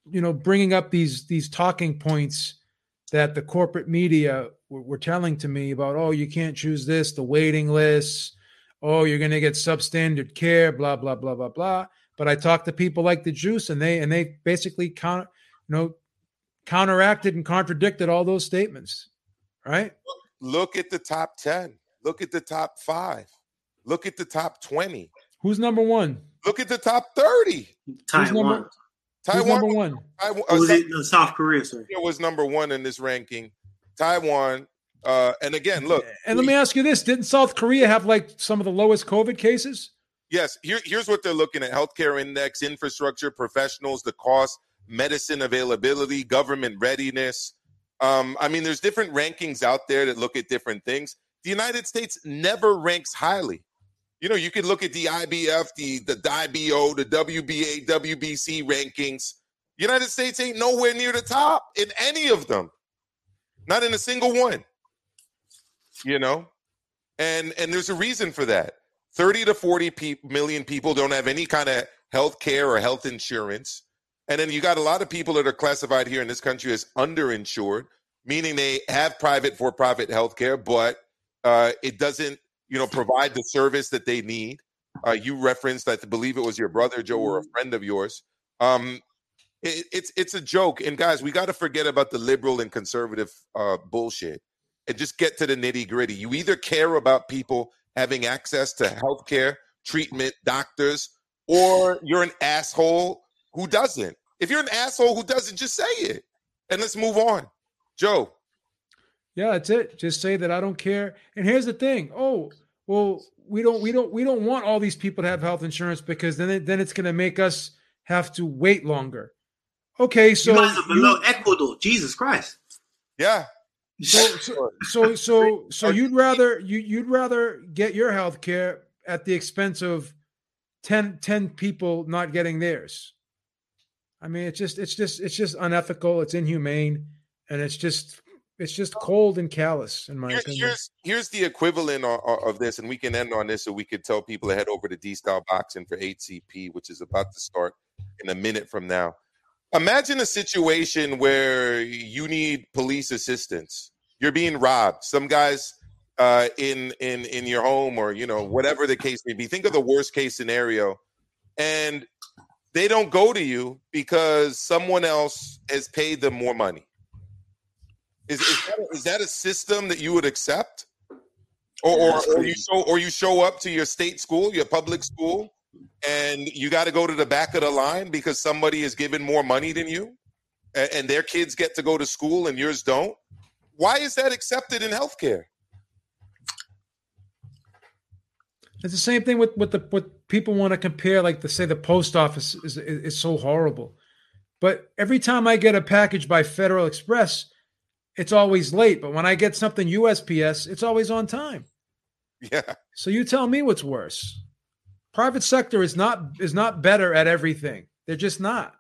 you know bringing up these these talking points that the corporate media were, telling to me about oh you can't choose this the waiting lists oh you're going to get substandard care blah blah blah blah blah but I talked to people like the juice and they and they basically count you know counteracted and contradicted all those statements right Look at the top 10. Look at the top 5. Look at the top 20. who's number 1 Look at the top 30. Who's number, Who's Taiwan, number one? Taiwan Or was uh, it no, South Korea? Sorry. Korea was number one in this ranking. Taiwan, uh, and again, look, And let me ask you this: Didn't South Korea have like some of the lowest COVID cases? Yes, here, here's what they're looking at: healthcare index, infrastructure, professionals, the cost, medicine availability, government readiness. Um, I mean, there's different rankings out there that look at different things. The United States never ranks highly. You know, you could look at the IBF, the the IBO, the WBA, WBC rankings. United States ain't nowhere near the top in any of them. Not in a single one. You know? And and there's a reason for that. 30 to 40 pe- million people don't have any kind of health care or health insurance. And then you got a lot of people that are classified here in this country as underinsured, meaning they have private for profit health care, but uh, it doesn't, you know, provide the service that they need. Uh, you referenced, I believe it was your brother Joe or a friend of yours. Um, it, it's it's a joke, and guys, we got to forget about the liberal and conservative uh, bullshit and just get to the nitty gritty. You either care about people having access to health care, treatment, doctors, or you're an asshole who doesn't. If you're an asshole who doesn't, just say it. And let's move on. Joe. Yeah, that's it. Just say that I don't care. And here's the thing. Oh, well, we don't we don't we don't want all these people to have health insurance because then it, then it's going to make us have to wait longer. Okay, so you guys are below you- Ecuador. Jesus Christ. Yeah. so so so so, so you'd rather you you'd rather get your health care at the expense of 10, 10 people not getting theirs. I mean, it's just it's just it's just unethical, it's inhumane, and it's just it's just cold and callous in my Here- opinion. here's here's the equivalent of, of this, and we can end on this, so we could tell people to head over to D Style Boxing for HCP, which is about to start in a minute from now. Imagine a situation where you need police assistance. You're being robbed. Some guys uh, in in in your home, or you know whatever the case may be. Think of the worst case scenario, and they don't go to you because someone else has paid them more money. Is, is, that, a, is that a system that you would accept? Or, or, or you show or you show up to your state school, your public school, and you got to go to the back of the line because somebody is given more money than you, and, and their kids get to go to school and yours don't. Why is that accepted in healthcare? It's the same thing with with the what people want to compare, like to say the post office is, is is so horrible. But every time I get a package by Federal Express, it's always late. But when I get something USPS, it's always on time. Yeah. So you tell me what's worse. Private sector is not is not better at everything. They're just not.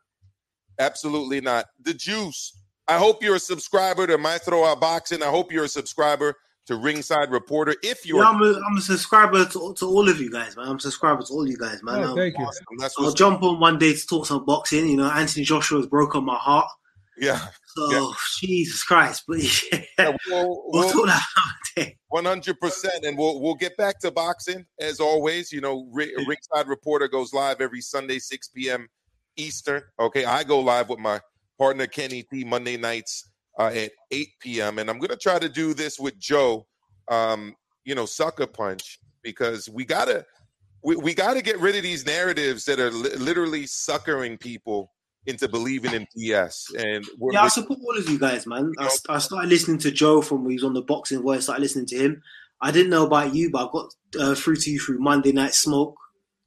Absolutely not. The juice. I hope you're a subscriber to My Throwout Boxing. I hope you're a subscriber to Ringside Reporter. If you're Yeah, I'm a, I'm a subscriber to, to all of you guys, man. I'm a subscriber to all you guys, man. Oh, thank you. awesome, that's I'll jump on one day to talk some boxing. You know, Anthony Joshua has broken my heart. yeah. So Yeah. Jesus Christ, but yeah, Yeah, we'll, we'll we'll, that. One hundred percent, and we'll we'll get back to boxing as always. You know, Ri- Ringside Reporter goes live every Sunday, six p.m. Eastern. Okay, I go live with my partner Kenny T Monday nights uh, at eight p.m. And I'm gonna try to do this with Joe. Um, you know, sucker punch because we gotta we, we gotta get rid of these narratives that are li- literally suckering people into believing in BS. And we're, Yeah, I support all of you guys, man. I, I started listening to Joe from when he was on the boxing voice. I started listening to him. I didn't know about you, but I got uh, through to you through Monday Night Smoke.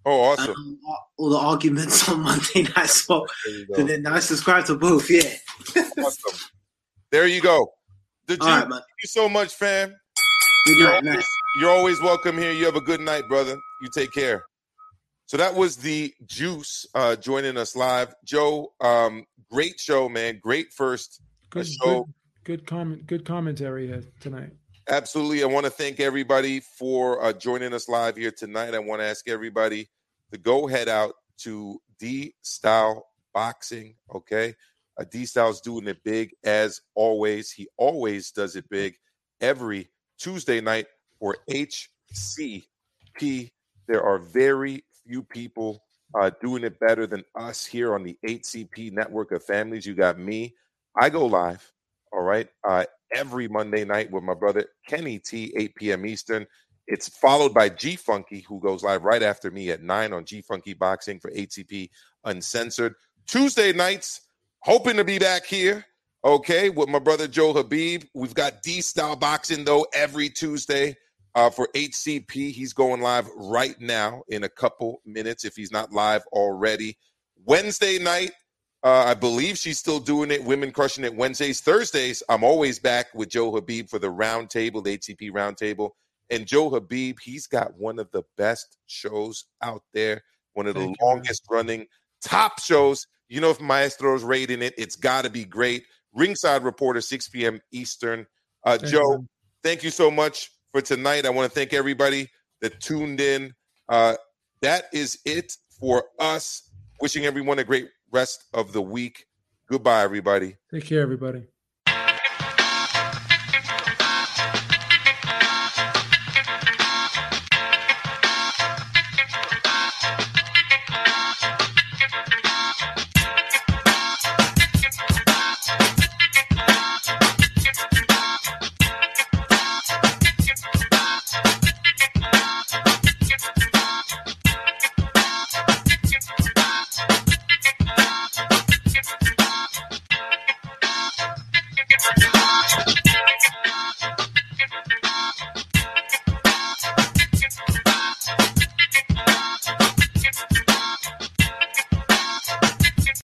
Oh, awesome. Um, all the arguments on Monday Night Smoke. There you go. And then I subscribe to both. Yeah. awesome. There you go. The All Jew, right, thank you so much, fam. Good You're night, always, night. you're always welcome here. You have a good night, brother. You take care. So that was the Juice uh, joining us live. Joe, um, great show, man. Great first uh, Good, show. good, good comment. Good commentary tonight. Absolutely. I want to thank everybody for uh, joining us live here tonight. I want to ask everybody to go head out to D Style Boxing. Okay. Uh, D Style's doing it big as always. He always does it big every Tuesday night for HCP. There are very few people uh, doing it better than us here on the HCP network of families. You got me. I go live. All right. Uh, every Monday night with my brother Kenny T, 8 p.m. Eastern. It's followed by G Funky, who goes live right after me at 9 on G Funky Boxing for ATP Uncensored. Tuesday nights, hoping to be back here. Okay, with my brother Joe Habib. We've got D style boxing though every Tuesday uh, for HCP. He's going live right now in a couple minutes if he's not live already. Wednesday night, uh, I believe she's still doing it. Women crushing it Wednesdays, Thursdays. I'm always back with Joe Habib for the roundtable, the ATP roundtable. And Joe Habib, he's got one of the best shows out there, one of the Thank you, man. longest running top shows. You know, if Maestro's rating it, it's got to be great. Ringside Reporter, 6 p.m. Eastern. Uh, Thank Joe, thank you so much for tonight. I want to thank everybody that tuned in. Uh, that is it for us. Wishing everyone a great rest of the week. Goodbye, everybody. Take care, everybody.